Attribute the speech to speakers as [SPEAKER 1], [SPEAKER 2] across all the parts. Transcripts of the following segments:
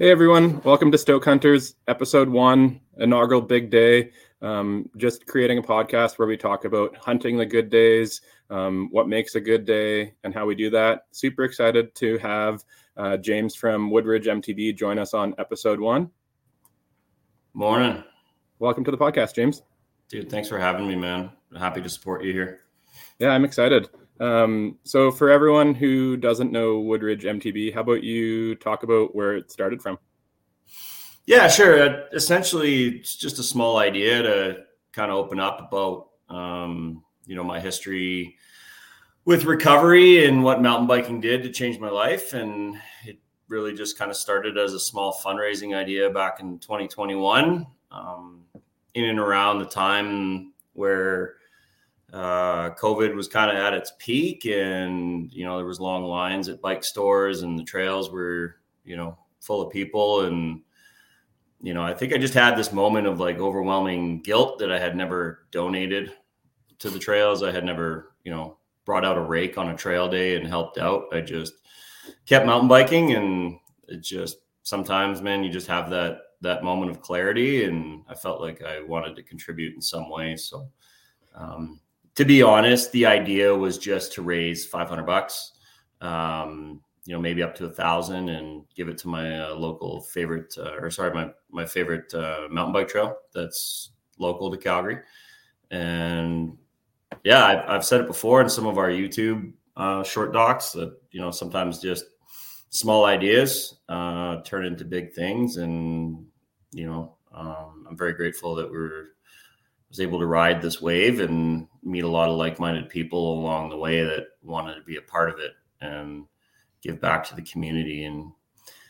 [SPEAKER 1] Hey everyone, welcome to Stoke Hunters, episode one, inaugural big day. Um, just creating a podcast where we talk about hunting the good days, um, what makes a good day, and how we do that. Super excited to have uh, James from Woodridge MTB join us on episode one.
[SPEAKER 2] Morning.
[SPEAKER 1] Welcome to the podcast, James.
[SPEAKER 2] Dude, thanks for having me, man. happy to support you here.
[SPEAKER 1] Yeah, I'm excited. Um, so, for everyone who doesn't know Woodridge MTB, how about you talk about where it started from?
[SPEAKER 2] Yeah, sure. Uh, essentially, it's just a small idea to kind of open up about, um, you know, my history with recovery and what mountain biking did to change my life. And it really just kind of started as a small fundraising idea back in 2021, um, in and around the time where uh, COVID was kind of at its peak, and you know there was long lines at bike stores, and the trails were you know full of people, and you know I think I just had this moment of like overwhelming guilt that I had never donated to the trails. I had never you know brought out a rake on a trail day and helped out. I just kept mountain biking, and it just sometimes, man, you just have that that moment of clarity, and I felt like I wanted to contribute in some way, so. Um, to be honest, the idea was just to raise 500 bucks, um, you know, maybe up to a thousand and give it to my uh, local favorite, uh, or sorry, my, my favorite uh, mountain bike trail that's local to Calgary. And yeah, I've, I've said it before in some of our YouTube uh, short docs that, you know, sometimes just small ideas uh, turn into big things. And, you know, um, I'm very grateful that we're, was able to ride this wave and meet a lot of like-minded people along the way that wanted to be a part of it and give back to the community. And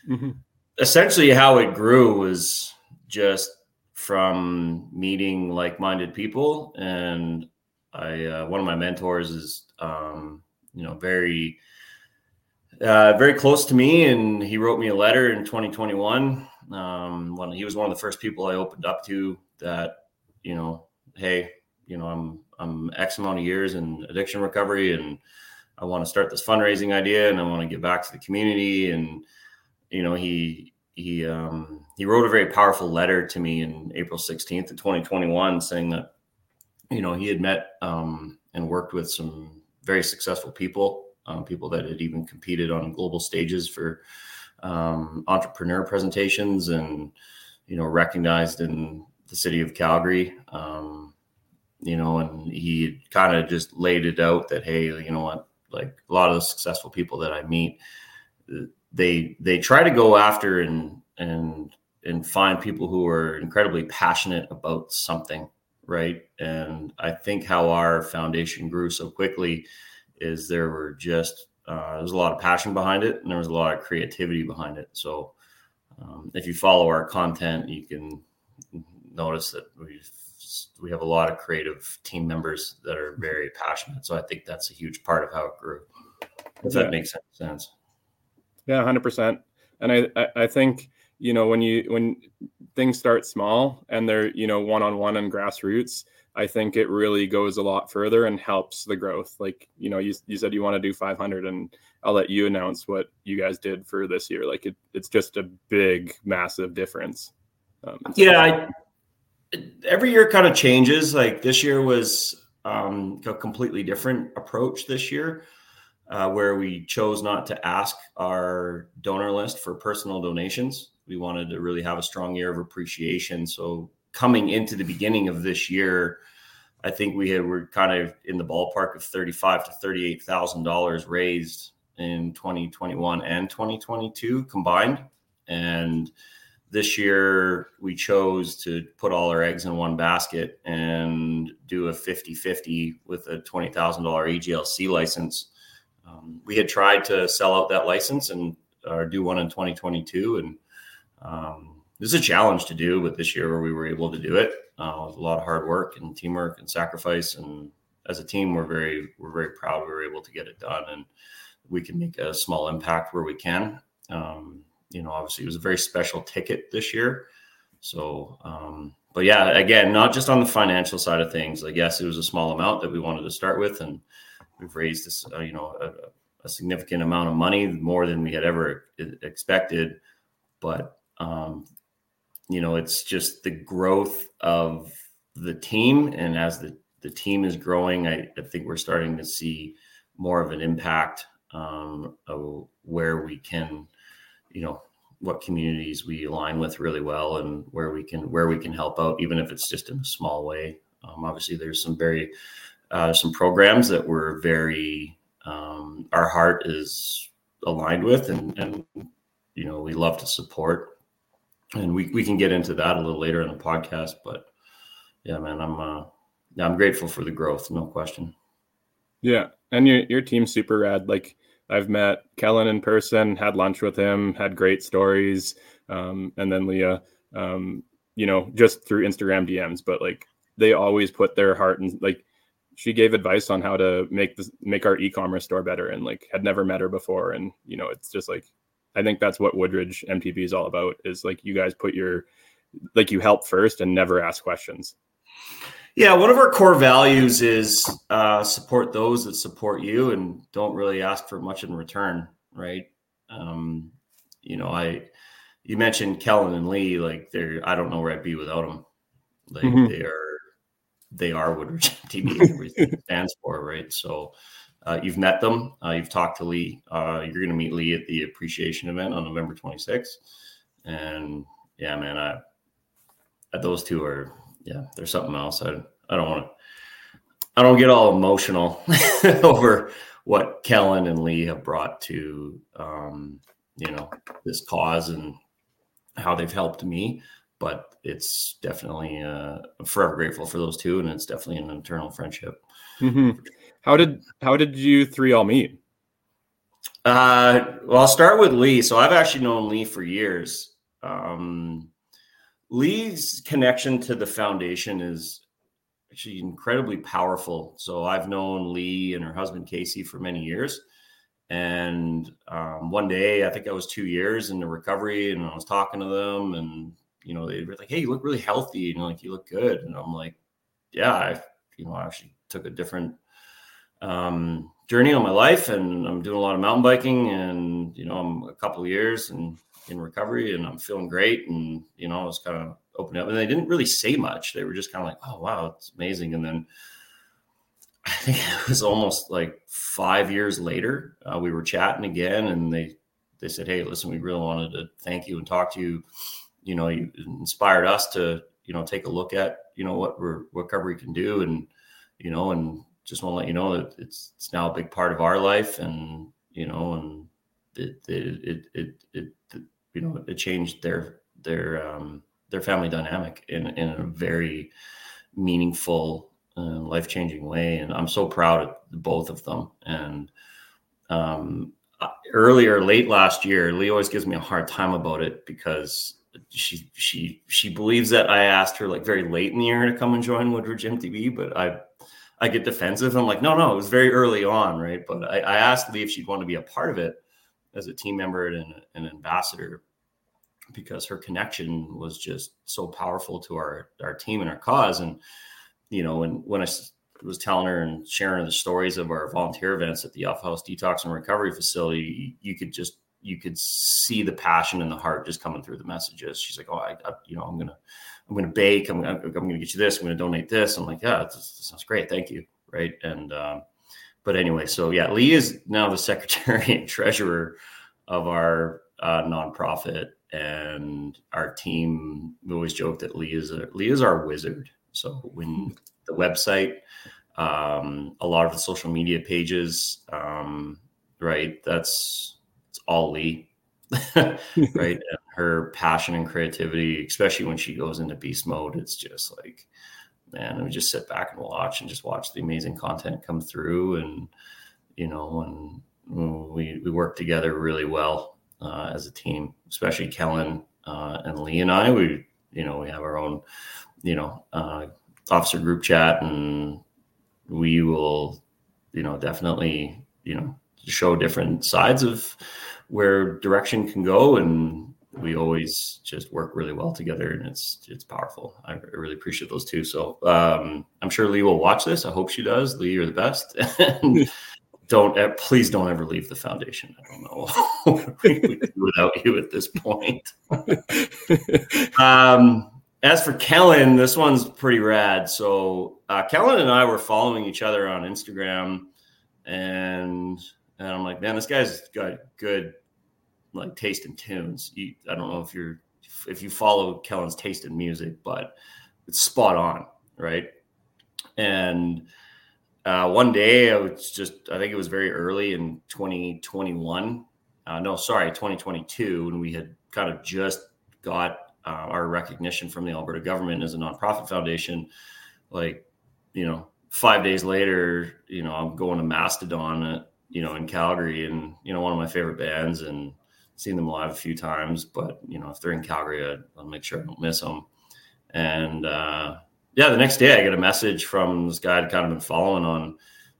[SPEAKER 2] mm-hmm. essentially how it grew was just from meeting like-minded people. And i uh, one of my mentors is um, you know very uh, very close to me and he wrote me a letter in 2021 um, when he was one of the first people i opened up to that you know hey, you know, I'm I'm X amount of years in addiction recovery, and I want to start this fundraising idea, and I want to give back to the community. And you know, he he um, he wrote a very powerful letter to me in April 16th of 2021, saying that you know he had met um, and worked with some very successful people, um, people that had even competed on global stages for um, entrepreneur presentations, and you know recognized in the city of Calgary. Um, you know, and he kind of just laid it out that hey, you know what, like a lot of the successful people that I meet, they they try to go after and and and find people who are incredibly passionate about something, right? And I think how our foundation grew so quickly is there were just uh, there's a lot of passion behind it, and there was a lot of creativity behind it. So um, if you follow our content, you can notice that we we have a lot of creative team members that are very passionate. So I think that's a huge part of how it grew. If yeah. that makes sense.
[SPEAKER 1] Yeah, hundred percent. And I, I I think you know when you when things start small and they're you know one on one and grassroots, I think it really goes a lot further and helps the growth. Like you know you you said you want to do 500 and I'll let you announce what you guys did for this year. Like it, it's just a big, massive difference.
[SPEAKER 2] Um, yeah, I, every year kind of changes. Like this year was um, a completely different approach this year, uh, where we chose not to ask our donor list for personal donations. We wanted to really have a strong year of appreciation. So coming into the beginning of this year, I think we had were kind of in the ballpark of thirty-five to thirty-eight thousand dollars raised in 2021 and 2022 combined, and this year we chose to put all our eggs in one basket and do a 50-50 with a $20,000 AGLC license. Um, we had tried to sell out that license and uh, do one in 2022. And um, this is a challenge to do, but this year we were able to do it. Uh, a lot of hard work and teamwork and sacrifice. And as a team, we're very, we're very proud we were able to get it done and we can make a small impact where we can. Um, you know, obviously it was a very special ticket this year. So, um, but yeah, again, not just on the financial side of things. Like, yes, it was a small amount that we wanted to start with, and we've raised this, uh, you know, a, a, significant amount of money, more than we had ever expected. But Um, you know, it's just the growth of the team, and as the the team is growing, I, I think we're starting to see more of an impact um, of where we can, you know, what communities we align with really well, and where we can where we can help out, even if it's just in a small way. Um, obviously, there's some very uh, some programs that we're very um, our heart is aligned with, and and you know we love to support, and we we can get into that a little later in the podcast. But yeah, man, I'm uh, I'm grateful for the growth, no question.
[SPEAKER 1] Yeah, and your your team's super rad. Like I've met Kellen in person, had lunch with him, had great stories, um, and then Leah, um, you know, just through Instagram DMs. But like they always put their heart and like she gave advice on how to make this make our e-commerce store better, and like had never met her before, and you know, it's just like I think that's what Woodridge MTB is all about. Is like you guys put your like you help first and never ask questions.
[SPEAKER 2] Yeah, one of our core values is uh, support those that support you and don't really ask for much in return, right? Um, you know, I you mentioned Kellen and Lee, like they're I don't know where I'd be without them. Like mm-hmm. they are they are Woodridge MTB everything stands for, right? So uh, you've met them, uh, you've talked to Lee. Uh, you're going to meet Lee at the appreciation event on November 26th, and yeah, man, I those two are yeah, there's something else. I I don't want to. I don't get all emotional over what Kellen and Lee have brought to um, you know this cause and how they've helped me. But it's definitely uh, I'm forever grateful for those two, and it's definitely an eternal friendship.
[SPEAKER 1] Mm-hmm. How did how did you three all meet?
[SPEAKER 2] Uh, well, I'll start with Lee. So I've actually known Lee for years. Um, Lee's connection to the foundation is actually incredibly powerful. So I've known Lee and her husband Casey for many years. And um, one day, I think I was two years in the recovery, and I was talking to them, and you know, they were like, "Hey, you look really healthy, and like you look good." And I'm like, "Yeah, I, you know, I actually took a different um, journey on my life, and I'm doing a lot of mountain biking, and you know, I'm a couple of years, and in recovery and I'm feeling great. And, you know, I was kind of opening up and they didn't really say much. They were just kind of like, oh, wow, it's amazing. And then I think it was almost like five years later, uh, we were chatting again and they, they said, Hey, listen, we really wanted to thank you and talk to you. You know, you inspired us to, you know, take a look at, you know, what we're, what recovery can do. And, you know, and just want to let you know that it's, it's now a big part of our life and, you know, and it, it, it, it, it you know it changed their their um, their family dynamic in in a very meaningful, uh, life changing way. And I'm so proud of both of them. And um, uh, earlier, late last year, Lee always gives me a hard time about it because she she she believes that I asked her like very late in the year to come and join Woodridge MTB, but I I get defensive. I'm like, no, no, it was very early on, right? But I, I asked Lee if she'd want to be a part of it as a team member and an ambassador because her connection was just so powerful to our our team and our cause. And you know, when when I was telling her and sharing the stories of our volunteer events at the Alpha House Detox and Recovery Facility, you could just you could see the passion and the heart just coming through the messages. She's like, "Oh, I, I you know, I'm gonna I'm gonna bake. I'm I'm gonna get you this. I'm gonna donate this." I'm like, "Yeah, this, sounds great. Thank you." Right. And um, but anyway, so yeah, Lee is now the secretary and treasurer of our uh, nonprofit, and our team. We always joke that Lee is a, Lee is our wizard. So when the website, um, a lot of the social media pages, um, right? That's it's all Lee, right? and her passion and creativity, especially when she goes into beast mode, it's just like man, we just sit back and watch and just watch the amazing content come through. And, you know, and we, we work together really well uh, as a team, especially Kellen uh, and Lee and I. We, you know, we have our own, you know, uh, officer group chat and we will, you know, definitely, you know, show different sides of where direction can go and we always just work really well together and it's it's powerful i really appreciate those two so um, i'm sure lee will watch this i hope she does lee you're the best and don't please don't ever leave the foundation. I don't know do without you at this point. um, as for Kellen, this one's pretty rad. So uh, Kellen and I were following each other on Instagram, and and I'm like, man, this guy's got good like taste in tunes. You, I don't know if you're if you follow Kellen's taste in music, but it's spot on, right? And uh, one day I was just, I think it was very early in 2021. Uh, no, sorry, 2022, when we had kind of just got uh, our recognition from the Alberta government as a nonprofit foundation. Like, you know, five days later, you know, I'm going to Mastodon, at, you know, in Calgary, and you know, one of my favorite bands, and seen them live a few times. But you know, if they're in Calgary, I'll make sure I don't miss them. And uh, yeah, the next day I get a message from this guy I'd kind of been following on,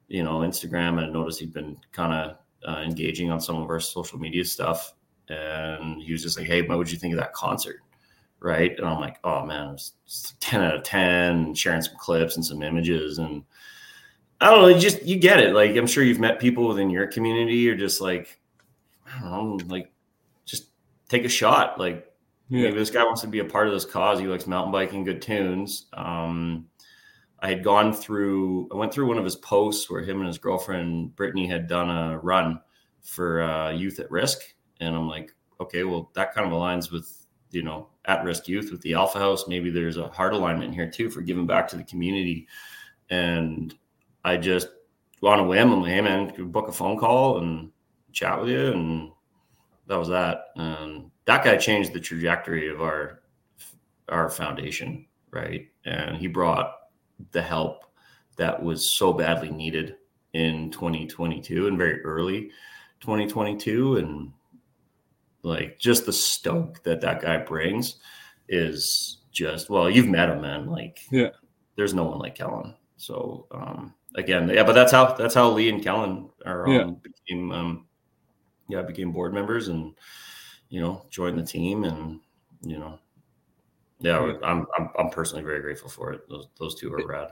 [SPEAKER 2] you know, Instagram and I noticed he'd been kind of uh, engaging on some of our social media stuff. And he was just like, Hey, what would you think of that concert? Right. And I'm like, Oh man, it was 10 out of 10, sharing some clips and some images. And I don't know, you just, you get it. Like, I'm sure you've met people within your community or just like, I don't know, like take a shot. Like, yeah. Maybe this guy wants to be a part of this cause. He likes mountain biking, good tunes. Um, I had gone through, I went through one of his posts where him and his girlfriend Brittany had done a run for uh, youth at risk, and I'm like, okay, well, that kind of aligns with you know at risk youth with the Alpha House. Maybe there's a heart alignment here too for giving back to the community. And I just on a whim, I'm like, hey man, book a phone call and chat with you, and that was that. And that guy changed the trajectory of our our foundation, right? And he brought the help that was so badly needed in 2022 and very early 2022 and like just the stoke that that guy brings is just well you've met him man. Like
[SPEAKER 1] yeah.
[SPEAKER 2] there's no one like kellen. So um again yeah but that's how that's how lee and kellen are um, became um yeah became board members and you know, join the team and, you know, yeah, I'm, I'm, I'm personally very grateful for it. Those, those two are rad.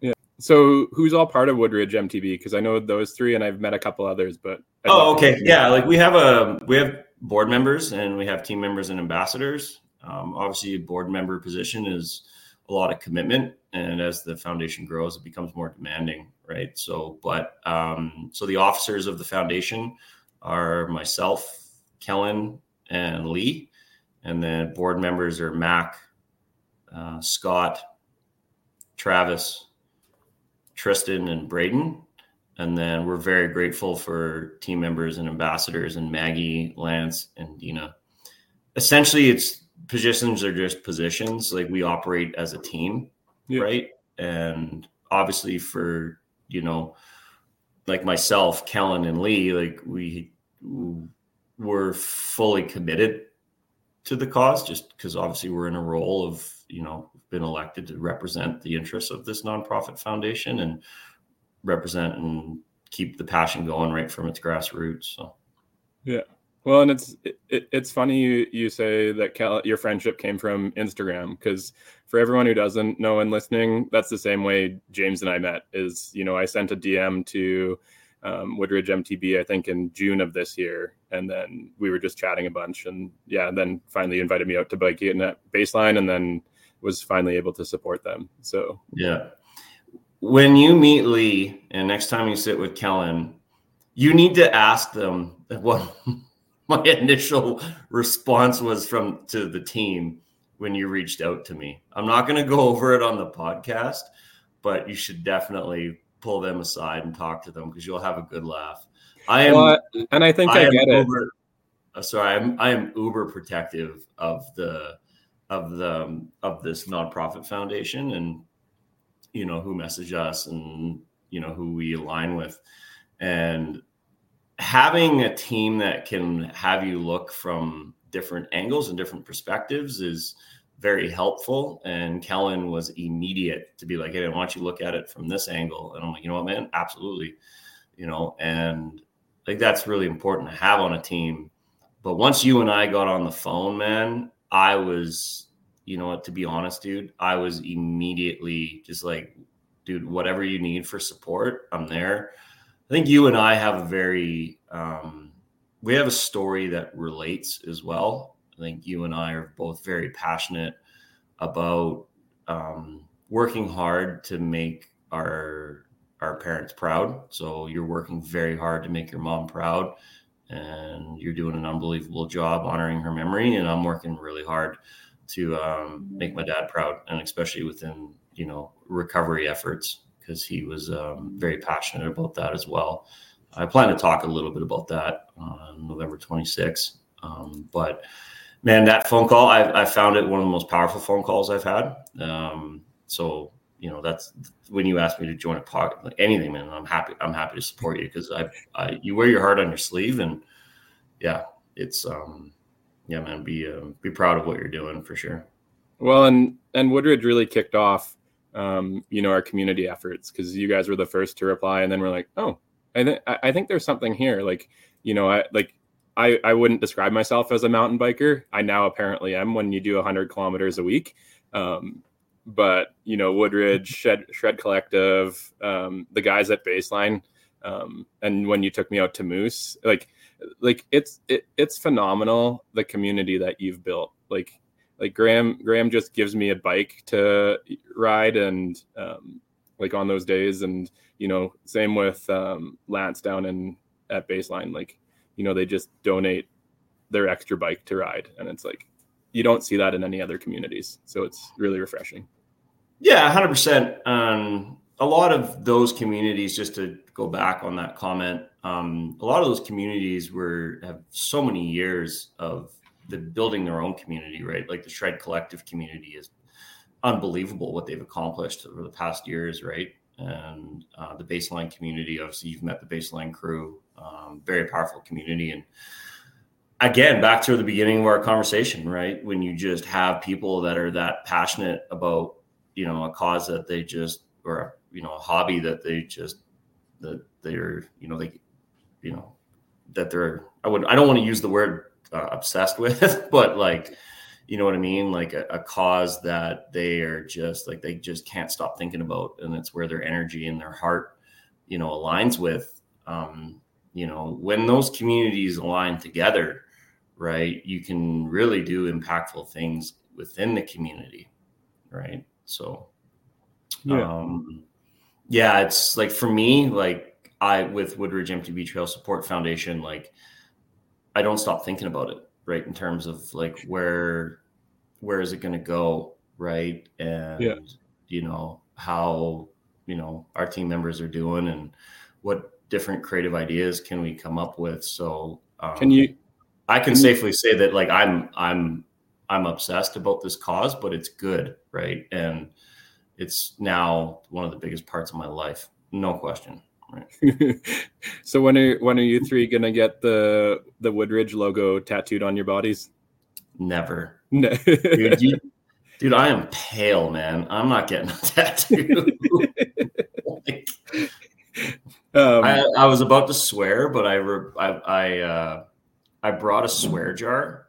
[SPEAKER 1] Yeah. So who's all part of Woodridge MTB? Cause I know those three and I've met a couple others, but.
[SPEAKER 2] I'd oh, okay. Yeah. Like we have a, we have board members and we have team members and ambassadors. Um, obviously board member position is a lot of commitment. And as the foundation grows, it becomes more demanding. Right. So, but, um, so the officers of the foundation are myself, Kellen and Lee. And then board members are Mac, uh, Scott, Travis, Tristan, and Braden. And then we're very grateful for team members and ambassadors and Maggie, Lance, and Dina. Essentially, it's positions are just positions. Like we operate as a team, yeah. right? And obviously, for you know, like myself, Kellen, and Lee, like we we're fully committed to the cause just because obviously we're in a role of you know been elected to represent the interests of this nonprofit foundation and represent and keep the passion going right from its grassroots so.
[SPEAKER 1] Yeah. Well and it's it, it's funny you, you say that Kellen, your friendship came from instagram because for everyone who doesn't know and listening that's the same way james and i met is you know i sent a dm to um, Woodridge MTB, I think in June of this year. And then we were just chatting a bunch. And yeah, then finally invited me out to bike in at baseline and then was finally able to support them. So,
[SPEAKER 2] yeah. When you meet Lee and next time you sit with Kellen, you need to ask them what my initial response was from to the team when you reached out to me. I'm not going to go over it on the podcast, but you should definitely pull them aside and talk to them because you'll have a good laugh. I am, well,
[SPEAKER 1] and I think I, I get
[SPEAKER 2] uber, it. Uh, sorry, I'm I am uber protective of the of the um, of this nonprofit foundation and you know who message us and you know who we align with and having a team that can have you look from different angles and different perspectives is very helpful. And Kellen was immediate to be like, Hey, I want you to look at it from this angle. And I'm like, you know what, man? Absolutely. You know, and like that's really important to have on a team. But once you and I got on the phone, man, I was, you know what, to be honest, dude, I was immediately just like, dude, whatever you need for support, I'm there. I think you and I have a very um, we have a story that relates as well. I think you and I are both very passionate about um, working hard to make our our parents proud. So you're working very hard to make your mom proud, and you're doing an unbelievable job honoring her memory. And I'm working really hard to um, make my dad proud, and especially within you know recovery efforts because he was um, very passionate about that as well. I plan to talk a little bit about that on November 26th. Um, but man, that phone call, I, I, found it one of the most powerful phone calls I've had. Um, so, you know, that's when you asked me to join a pod, like anything, man, I'm happy. I'm happy to support you because I, I, you wear your heart on your sleeve and yeah, it's, um, yeah, man, be, uh, be proud of what you're doing for sure.
[SPEAKER 1] Well, and, and Woodridge really kicked off, um, you know, our community efforts because you guys were the first to reply. And then we're like, oh, I think I think there's something here. Like, you know, I like I I wouldn't describe myself as a mountain biker. I now apparently am when you do 100 kilometers a week. Um, but you know, Woodridge, Shred, Shred Collective, um, the guys at Baseline, um, and when you took me out to Moose, like like it's it, it's phenomenal the community that you've built. Like like Graham Graham just gives me a bike to ride and um, like on those days and you know same with um, lance down in at baseline like you know they just donate their extra bike to ride. And it's like you don't see that in any other communities. So it's really refreshing.
[SPEAKER 2] Yeah 100% um, a lot of those communities just to go back on that comment um, a lot of those communities were have so many years of the building their own community right? Like the shred collective community is unbelievable what they've accomplished over the past years, right? And uh, the baseline community, obviously, you've met the baseline crew, um, very powerful community. And again, back to the beginning of our conversation, right? When you just have people that are that passionate about, you know, a cause that they just, or, you know, a hobby that they just, that they're, you know, they, you know, that they're, I would, I don't want to use the word uh, obsessed with, but like, you know what I mean? Like a, a, cause that they are just like they just can't stop thinking about, and it's where their energy and their heart, you know, aligns with. Um, you know, when those communities align together, right, you can really do impactful things within the community, right? So, yeah, um, yeah, it's like for me, like I with Woodridge MTB Trail Support Foundation, like I don't stop thinking about it right in terms of like where where is it going to go right and yeah. you know how you know our team members are doing and what different creative ideas can we come up with so
[SPEAKER 1] um, can you
[SPEAKER 2] i can, can safely you, say that like i'm i'm i'm obsessed about this cause but it's good right and it's now one of the biggest parts of my life no question
[SPEAKER 1] Right. so when are when are you three gonna get the the Woodridge logo tattooed on your bodies?
[SPEAKER 2] Never. No. dude, you, dude, I am pale, man. I'm not getting a tattoo. Um, I, I, was about to swear, but I I I, uh, I brought a swear jar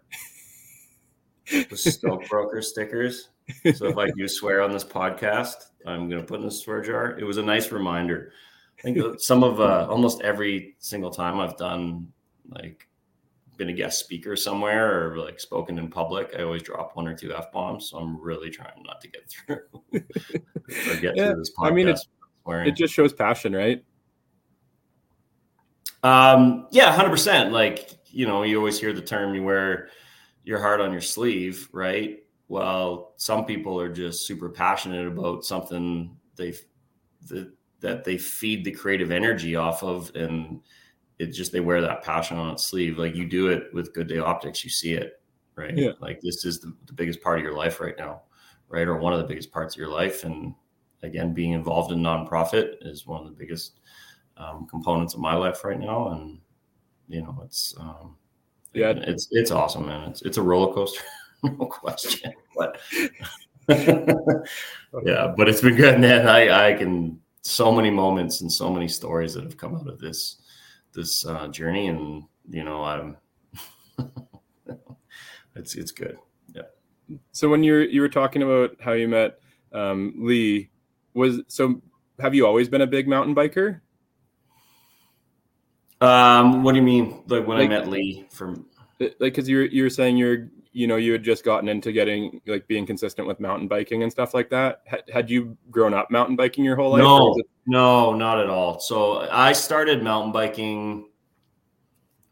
[SPEAKER 2] with stockbroker stickers. So if I do swear on this podcast, I'm gonna put in a swear jar. It was a nice reminder. I think some of uh, almost every single time I've done like been a guest speaker somewhere or like spoken in public, I always drop one or two f bombs. So I'm really trying not to get through or
[SPEAKER 1] get yeah, through this podcast. I mean, it's, it just shows passion, right?
[SPEAKER 2] Um, yeah, hundred percent. Like you know, you always hear the term "you wear your heart on your sleeve," right? Well, some people are just super passionate about something they that that they feed the creative energy off of, and it just they wear that passion on its sleeve. Like you do it with Good Day Optics, you see it, right? Yeah. Like this is the, the biggest part of your life right now, right? Or one of the biggest parts of your life. And again, being involved in nonprofit is one of the biggest um, components of my life right now. And you know, it's um, yeah, it's it's awesome, man. It's it's a roller coaster, no question. But yeah, but it's been good, man. I I can so many moments and so many stories that have come out of this this uh, journey, and you know, I'm it's it's good. Yeah.
[SPEAKER 1] So when you're you were talking about how you met um, Lee, was so have you always been a big mountain biker?
[SPEAKER 2] Um, what do you mean? Like when like, I met Lee from
[SPEAKER 1] like because you're you're saying you're you know you had just gotten into getting like being consistent with mountain biking and stuff like that. Had, had you grown up mountain biking your whole life?
[SPEAKER 2] No, it- no, not at all. So I started mountain biking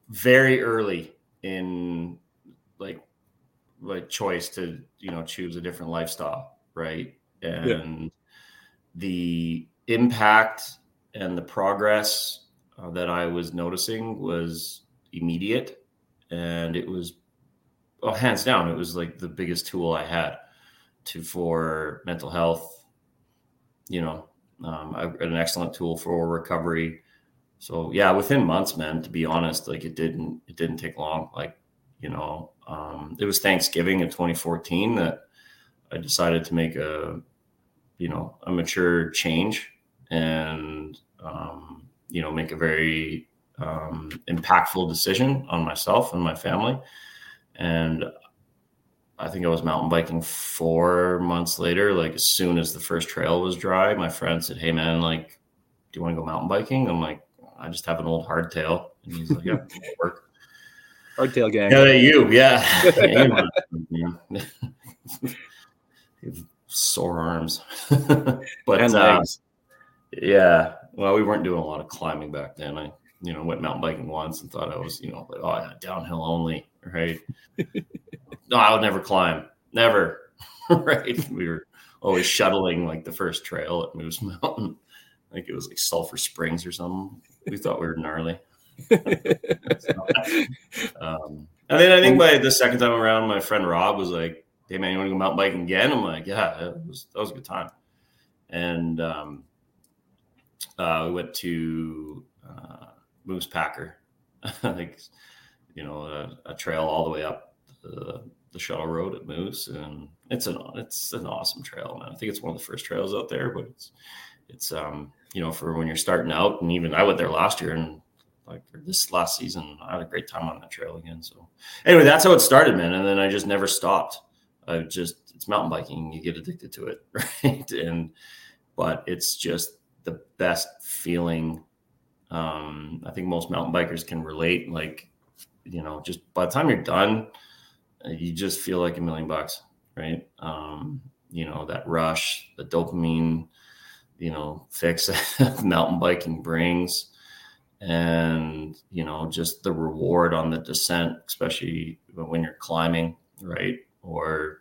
[SPEAKER 2] very early in like like choice to you know choose a different lifestyle, right? And yeah. the impact and the progress uh, that I was noticing was immediate, and it was well, hands down, it was like the biggest tool I had to for mental health. You know, um, I, an excellent tool for recovery. So yeah, within months, man. To be honest, like it didn't it didn't take long. Like you know, um, it was Thanksgiving in 2014 that I decided to make a you know a mature change and um, you know make a very um, impactful decision on myself and my family and I think I was mountain biking four months later. Like as soon as the first trail was dry, my friend said, "Hey man, like, do you want to go mountain biking?" I'm like, "I just have an old hardtail," and he's like, "Yeah, work."
[SPEAKER 1] Hardtail gang.
[SPEAKER 2] Yeah, you. Yeah. yeah. Sore arms, but uh, yeah. Well, we weren't doing a lot of climbing back then. I, you know, went mountain biking once and thought I was, you know, like, oh yeah, downhill only right? no, I would never climb, never. right? We were always shuttling like the first trail at Moose Mountain. I think it was like Sulphur Springs or something. We thought we were gnarly. um, and then I think by the second time around, my friend Rob was like, "Hey man, you want to go mountain biking again?" I'm like, "Yeah, that was that was a good time." And um, uh, we went to uh, Moose Packer. Think you know, a, a trail all the way up the, the, shuttle road at Moose, and it's an it's an awesome trail, man. I think it's one of the first trails out there, but it's it's um you know for when you're starting out, and even I went there last year, and like this last season, I had a great time on that trail again. So anyway, that's how it started, man, and then I just never stopped. I just it's mountain biking, you get addicted to it, right? And but it's just the best feeling. Um, I think most mountain bikers can relate. Like you know, just by the time you're done, you just feel like a million bucks, right? Um, you know, that rush, the dopamine, you know, fix that mountain biking brings, and, you know, just the reward on the descent, especially when you're climbing, right? Or,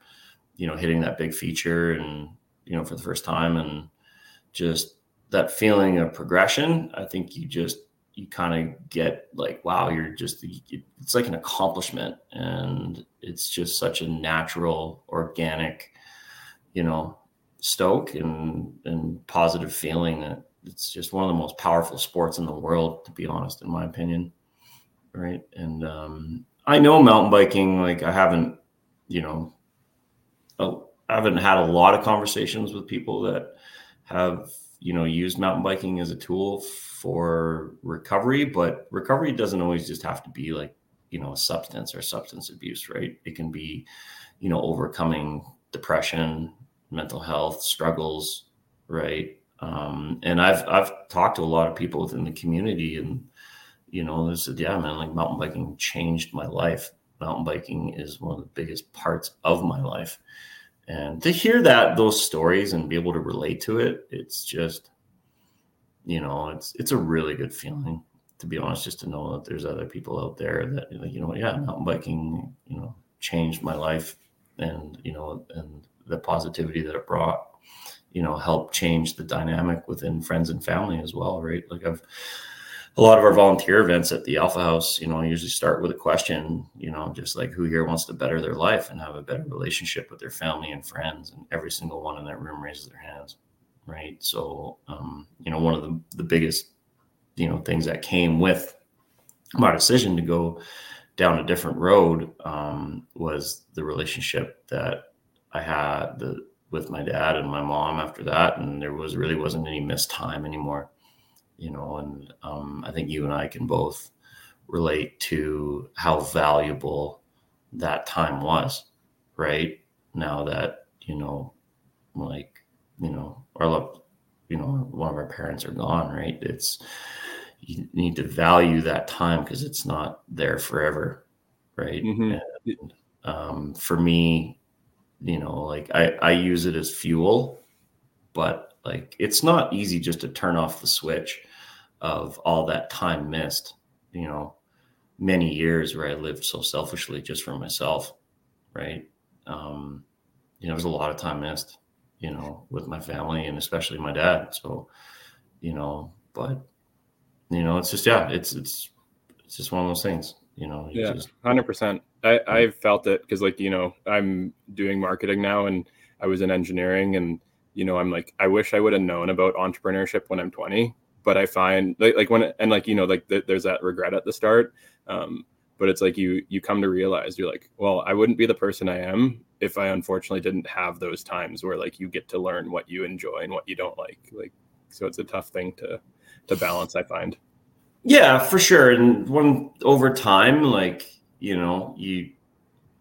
[SPEAKER 2] you know, hitting that big feature and, you know, for the first time and just that feeling of progression. I think you just you kind of get like, wow, you're just, it's like an accomplishment. And it's just such a natural, organic, you know, stoke and, and positive feeling that it's just one of the most powerful sports in the world, to be honest, in my opinion. Right. And um, I know mountain biking, like I haven't, you know, I haven't had a lot of conversations with people that have, you know, used mountain biking as a tool for recovery, but recovery doesn't always just have to be like, you know, a substance or substance abuse, right? It can be, you know, overcoming depression, mental health struggles, right? Um, and I've I've talked to a lot of people within the community, and you know, they said, yeah, man, like mountain biking changed my life. Mountain biking is one of the biggest parts of my life, and to hear that those stories and be able to relate to it, it's just you know, it's it's a really good feeling to be honest, just to know that there's other people out there that you know, yeah, mountain biking, you know, changed my life, and you know, and the positivity that it brought, you know, helped change the dynamic within friends and family as well, right? Like I've a lot of our volunteer events at the Alpha House, you know, usually start with a question, you know, just like who here wants to better their life and have a better relationship with their family and friends, and every single one in that room raises their hands right? So, um, you know, one of the, the biggest, you know, things that came with my decision to go down a different road um, was the relationship that I had the, with my dad and my mom after that, and there was really wasn't any missed time anymore, you know. And um, I think you and I can both relate to how valuable that time was, right? Now that you know, like you know, our you know, one of our parents are gone, right? It's you need to value that time because it's not there forever right mm-hmm. and, um, for me you know like I, I use it as fuel but like it's not easy just to turn off the switch of all that time missed you know many years where i lived so selfishly just for myself right? Um you know there's a lot of time missed you know with my family and especially my dad. So you know but you know it's just yeah it's it's it's just one of those things you know
[SPEAKER 1] you yeah 100% i i've felt it because like you know i'm doing marketing now and i was in engineering and you know i'm like i wish i would have known about entrepreneurship when i'm 20 but i find like, like when and like you know like th- there's that regret at the start um but it's like you you come to realize you're like well i wouldn't be the person i am if i unfortunately didn't have those times where like you get to learn what you enjoy and what you don't like like so it's a tough thing to to balance i find.
[SPEAKER 2] Yeah for sure and when over time like you know you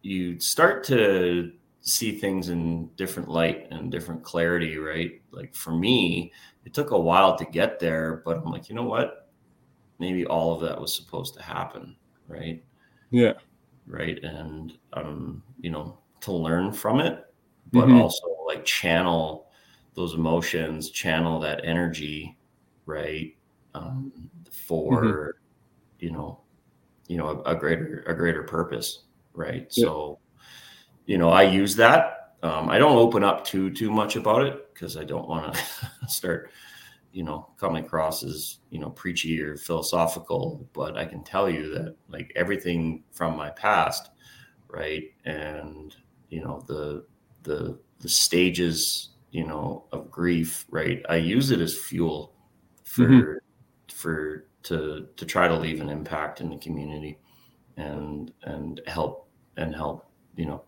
[SPEAKER 2] you start to see things in different light and different clarity right like for me it took a while to get there but i'm like you know what maybe all of that was supposed to happen right
[SPEAKER 1] yeah
[SPEAKER 2] right and um you know to learn from it but mm-hmm. also like channel those emotions channel that energy right um, for mm-hmm. you know you know a, a, greater a greater purpose right yeah. so you know i use that um, i don't open up too too much about it because i don't want to start you know coming across as you know preachy or philosophical but i can tell you that like everything from my past right and you know the the the stages you know of grief right i use it as fuel for mm-hmm. for to to try to leave an impact in the community and and help and help you know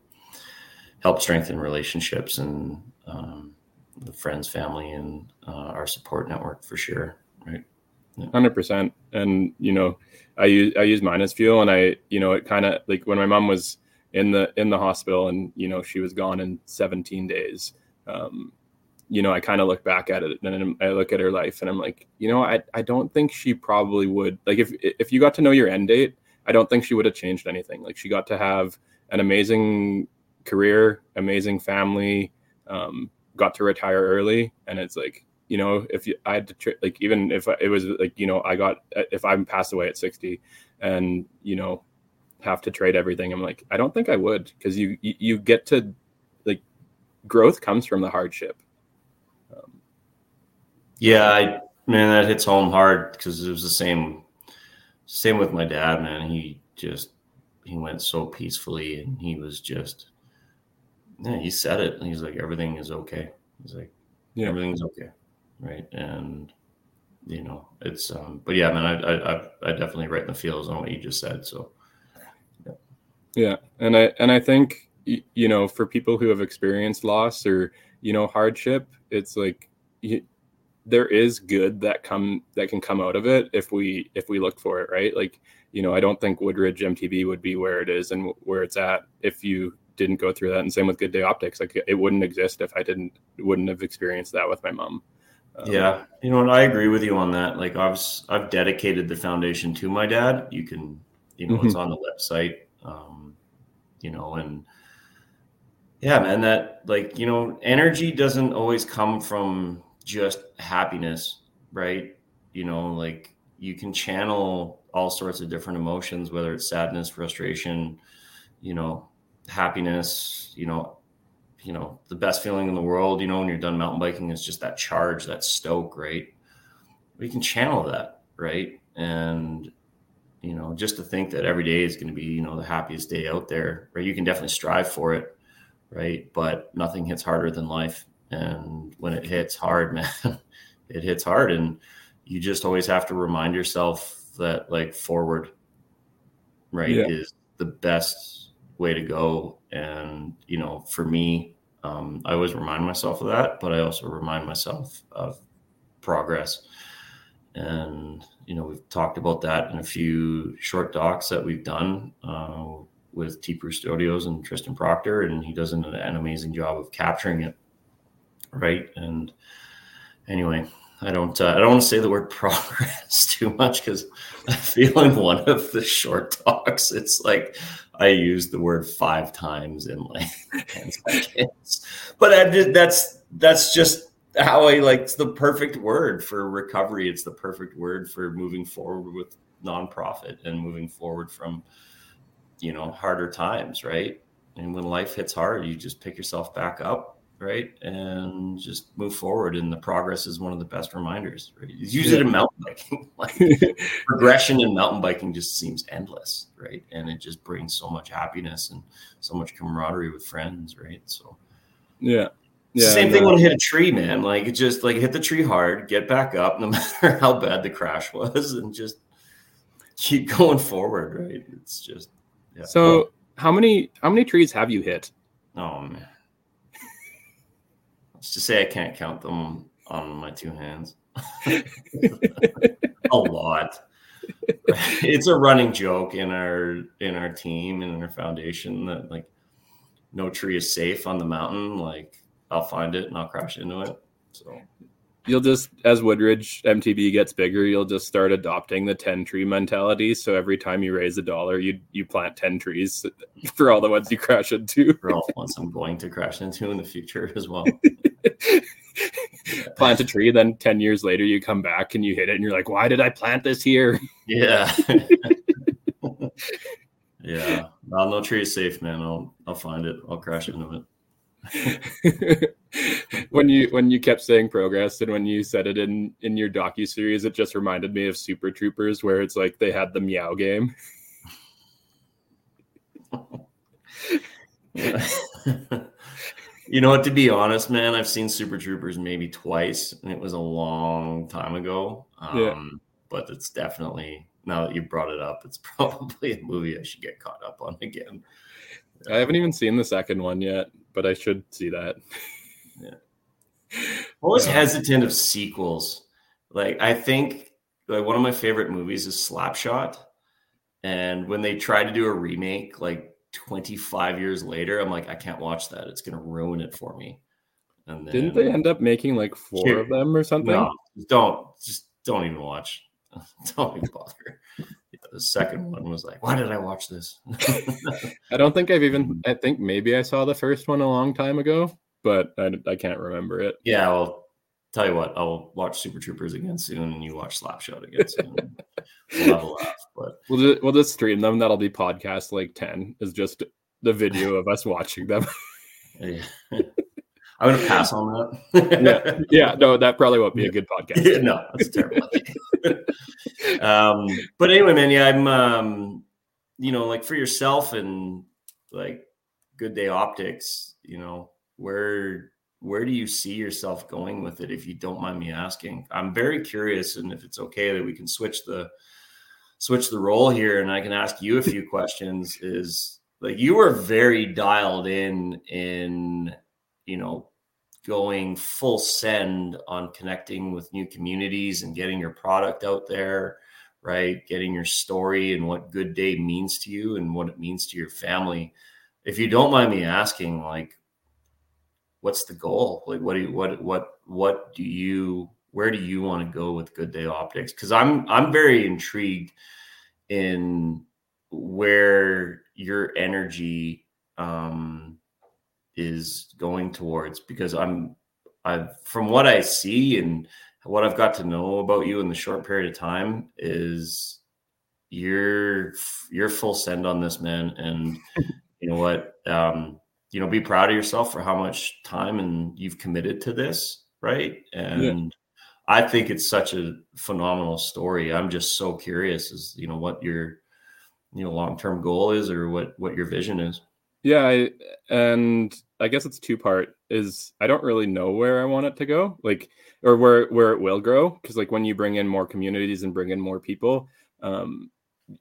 [SPEAKER 2] help strengthen relationships and um, the friends family and uh, our support network for sure right
[SPEAKER 1] Hundred percent, and you know, I use I use mine as fuel, and I you know it kind of like when my mom was in the in the hospital, and you know she was gone in 17 days. Um, you know, I kind of look back at it and I look at her life and I'm like, you know, I, I don't think she probably would like if if you got to know your end date, I don't think she would have changed anything. Like she got to have an amazing career, amazing family, um, got to retire early, and it's like, you know, if you, I had to tra- like even if it was like you know I got if I'm passed away at 60, and you know have to trade everything, I'm like I don't think I would because you, you you get to like growth comes from the hardship
[SPEAKER 2] yeah, I, man, that hits home hard because it was the same, same with my dad. Man, he just he went so peacefully, and he was just, yeah, he said it. And he's like, everything is okay. He's like, yeah, everything's okay, right? And you know, it's, um, but yeah, man, I, I, I definitely right in the feels on what you just said. So,
[SPEAKER 1] yeah. yeah, and I, and I think you know, for people who have experienced loss or you know hardship, it's like you, there is good that come that can come out of it if we if we look for it right like you know i don't think woodridge mtb would be where it is and where it's at if you didn't go through that and same with good day optics. Like it wouldn't exist if i didn't wouldn't have experienced that with my mom.
[SPEAKER 2] Um, yeah. You know and i agree with you on that. Like i've i've dedicated the foundation to my dad. You can you know mm-hmm. it's on the website um you know and yeah man that like you know energy doesn't always come from just happiness, right? You know, like you can channel all sorts of different emotions, whether it's sadness, frustration, you know, happiness, you know, you know, the best feeling in the world, you know, when you're done mountain biking is just that charge, that stoke, right? We can channel that, right? And you know, just to think that every day is going to be, you know, the happiest day out there, right? You can definitely strive for it, right? But nothing hits harder than life and when it hits hard, man, it hits hard. And you just always have to remind yourself that like forward, right, yeah. is the best way to go. And, you know, for me, um, I always remind myself of that, but I also remind myself of progress. And, you know, we've talked about that in a few short docs that we've done uh, with T Studios and Tristan Proctor, and he does an, an amazing job of capturing it right? And anyway, I don't. Uh, I don't want to say the word progress too much because I feel in one of the short talks, it's like I used the word five times in like ten seconds. But I did, that's that's just how I like. It's the perfect word for recovery. It's the perfect word for moving forward with nonprofit and moving forward from you know harder times, right? And when life hits hard, you just pick yourself back up right? And just move forward. And the progress is one of the best reminders. Right? Use yeah. it in mountain biking. like progression in mountain biking just seems endless, right? And it just brings so much happiness and so much camaraderie with friends, right? So
[SPEAKER 1] yeah. Yeah,
[SPEAKER 2] same thing when I hit a tree, man. Like it just like hit the tree hard, get back up, no matter how bad the crash was, and just keep going forward. Right? It's just
[SPEAKER 1] yeah. So how many how many trees have you hit?
[SPEAKER 2] Oh man, Let's just say I can't count them on my two hands. a lot. It's a running joke in our in our team and in our foundation that like no tree is safe on the mountain. Like I'll find it and I'll crash into it. So
[SPEAKER 1] you'll just as Woodridge MTB gets bigger, you'll just start adopting the 10 tree mentality. So every time you raise a dollar, you you plant 10 trees for all the ones you crash into.
[SPEAKER 2] For all the ones I'm going to crash into in the future as well.
[SPEAKER 1] plant a tree, then 10 years later you come back and you hit it and you're like, why did I plant this here?
[SPEAKER 2] Yeah. yeah. Well, no tree is safe, man. I'll I'll find it. I'll crash into it.
[SPEAKER 1] when you when you kept saying progress and when you said it in in your docu series, it just reminded me of Super Troopers, where it's like they had the meow game.
[SPEAKER 2] you know what? To be honest, man, I've seen Super Troopers maybe twice, and it was a long time ago. Um, yeah. But it's definitely now that you brought it up, it's probably a movie I should get caught up on again.
[SPEAKER 1] I haven't even seen the second one yet, but I should see that.
[SPEAKER 2] yeah. Always yeah. hesitant of sequels. Like I think like one of my favorite movies is Slapshot. And when they try to do a remake like 25 years later, I'm like, I can't watch that. It's gonna ruin it for me.
[SPEAKER 1] And then, didn't they end up making like four here, of them or something? No,
[SPEAKER 2] don't just don't even watch. don't even bother the second one was like, why did I watch this?
[SPEAKER 1] I don't think I've even. I think maybe I saw the first one a long time ago, but I, I can't remember it.
[SPEAKER 2] Yeah, I'll tell you what, I'll watch Super Troopers again soon, and you watch Slapshot again soon. we'll have a laugh, but
[SPEAKER 1] we'll just, we'll just stream them. That'll be podcast like ten. Is just the video of us watching them.
[SPEAKER 2] yeah. I'm gonna pass on that.
[SPEAKER 1] yeah, yeah, no, that probably won't be a good podcast. Yeah,
[SPEAKER 2] no, that's terrible. um, but anyway, man, yeah, I'm, um, you know, like for yourself and like Good Day Optics, you know, where where do you see yourself going with it? If you don't mind me asking, I'm very curious, and if it's okay that we can switch the switch the role here, and I can ask you a few questions. Is like you were very dialed in in you know going full send on connecting with new communities and getting your product out there, right? Getting your story and what good day means to you and what it means to your family. If you don't mind me asking, like, what's the goal? Like, what do you, what, what, what do you, where do you want to go with Good Day Optics? Because I'm, I'm very intrigued in where your energy um, is going towards because I'm I've from what I see and what I've got to know about you in the short period of time is you're you're full send on this man. And you know what? Um you know be proud of yourself for how much time and you've committed to this right? And yeah. I think it's such a phenomenal story. I'm just so curious as you know what your you know long-term goal is or what what your vision is
[SPEAKER 1] yeah, I, and I guess it's two part. Is I don't really know where I want it to go, like or where where it will grow, because like when you bring in more communities and bring in more people, um,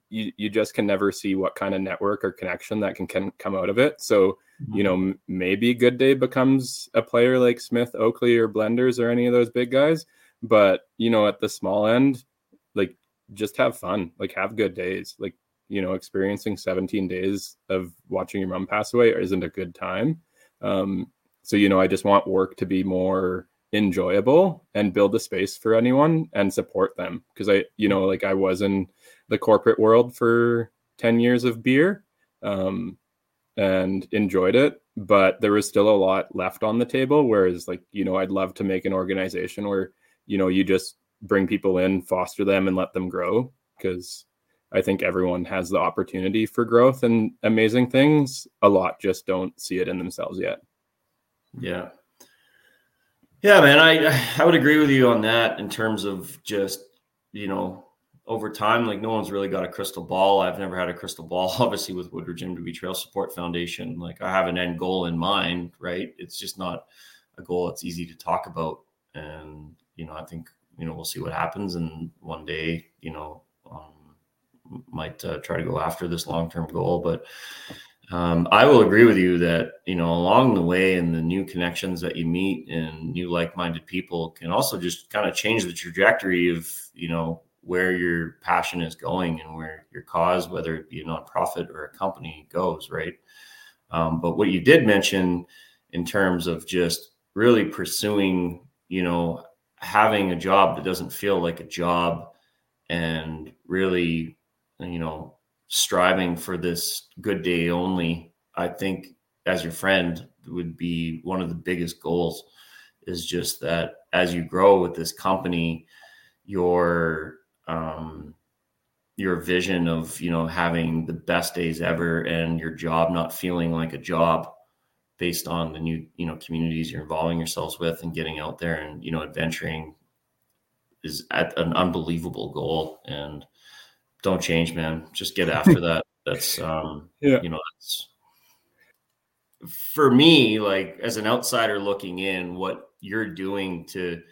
[SPEAKER 1] you you just can never see what kind of network or connection that can can come out of it. So mm-hmm. you know m- maybe Good Day becomes a player like Smith, Oakley, or Blenders or any of those big guys, but you know at the small end, like just have fun, like have good days, like you know, experiencing 17 days of watching your mom pass away isn't a good time. Um, so, you know, I just want work to be more enjoyable and build a space for anyone and support them because i you know like i was in the corporate world for 10 years of beer um, and enjoyed it but there was still a lot left on the table whereas like you know i'd love to make an organization where you know you just bring people in foster them and let them grow because i think everyone has the opportunity for growth and amazing things a lot just don't see it in themselves yet
[SPEAKER 2] yeah yeah, man, I I would agree with you on that in terms of just you know over time, like no one's really got a crystal ball. I've never had a crystal ball, obviously, with Woodridge MTB Trail Support Foundation. Like I have an end goal in mind, right? It's just not a goal that's easy to talk about, and you know, I think you know we'll see what happens, and one day, you know, um, might uh, try to go after this long term goal, but um, I will agree with you that you know along the way and the new connections that you meet and new like-minded people can also just kind of change the trajectory of you know where your passion is going and where your cause, whether it be a nonprofit or a company, goes right. Um, but what you did mention in terms of just really pursuing, you know, having a job that doesn't feel like a job and really, you know, striving for this good day only, I think as your friend would be one of the biggest goals is just that as you grow with this company, your um, your vision of you know having the best days ever and your job not feeling like a job based on the new you know communities you're involving yourselves with and getting out there and you know adventuring is at an unbelievable goal. And don't change, man. Just get after that. That's um, yeah. you know, that's for me, like as an outsider looking in, what you're doing to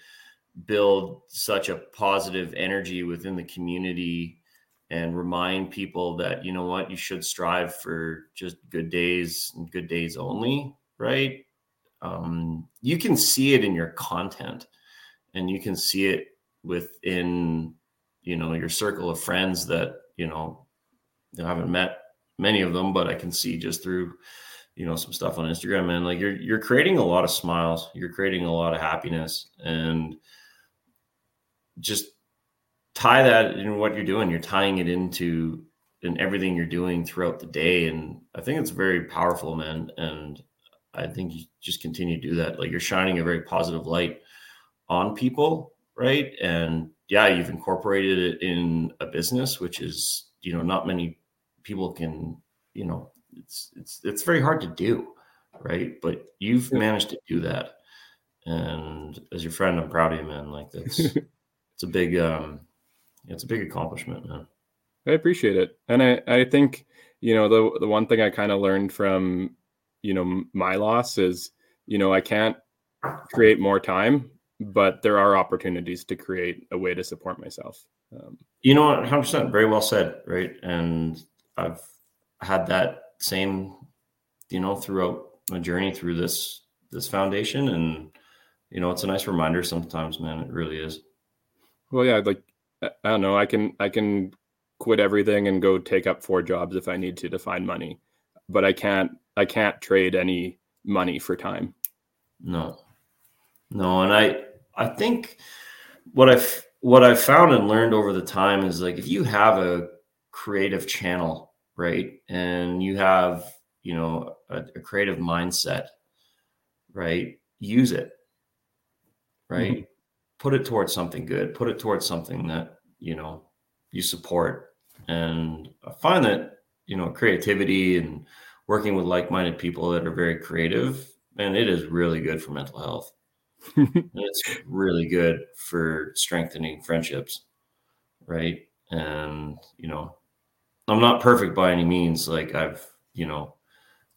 [SPEAKER 2] build such a positive energy within the community and remind people that you know what you should strive for just good days and good days only right um, you can see it in your content and you can see it within you know your circle of friends that you know I haven't met many of them, but I can see just through you know some stuff on Instagram and like you're you're creating a lot of smiles, you're creating a lot of happiness, and just tie that in what you're doing. You're tying it into in everything you're doing throughout the day, and I think it's very powerful, man. And I think you just continue to do that. Like you're shining a very positive light on people, right? And yeah, you've incorporated it in a business, which is, you know, not many people can, you know, it's it's it's very hard to do, right? But you've managed to do that. And as your friend, I'm proud of you, man. Like that's it's a big um it's a big accomplishment, man.
[SPEAKER 1] I appreciate it. And I, I think, you know, the the one thing I kind of learned from, you know, my loss is, you know, I can't create more time but there are opportunities to create a way to support myself. Um,
[SPEAKER 2] you know, 100% very well said, right? And I've had that same, you know, throughout my journey through this this foundation, and you know, it's a nice reminder sometimes, man. It really is.
[SPEAKER 1] Well, yeah, like I don't know, I can I can quit everything and go take up four jobs if I need to to find money, but I can't I can't trade any money for time.
[SPEAKER 2] No, no, and I I think what I've what I've found and learned over the time is like if you have a creative channel, right, and you have you know a, a creative mindset, right, use it, right, mm-hmm. put it towards something good, put it towards something that you know you support, and I find that you know creativity and working with like-minded people that are very creative, and it is really good for mental health it's really good for strengthening friendships, right? And you know, I'm not perfect by any means. Like I've, you know,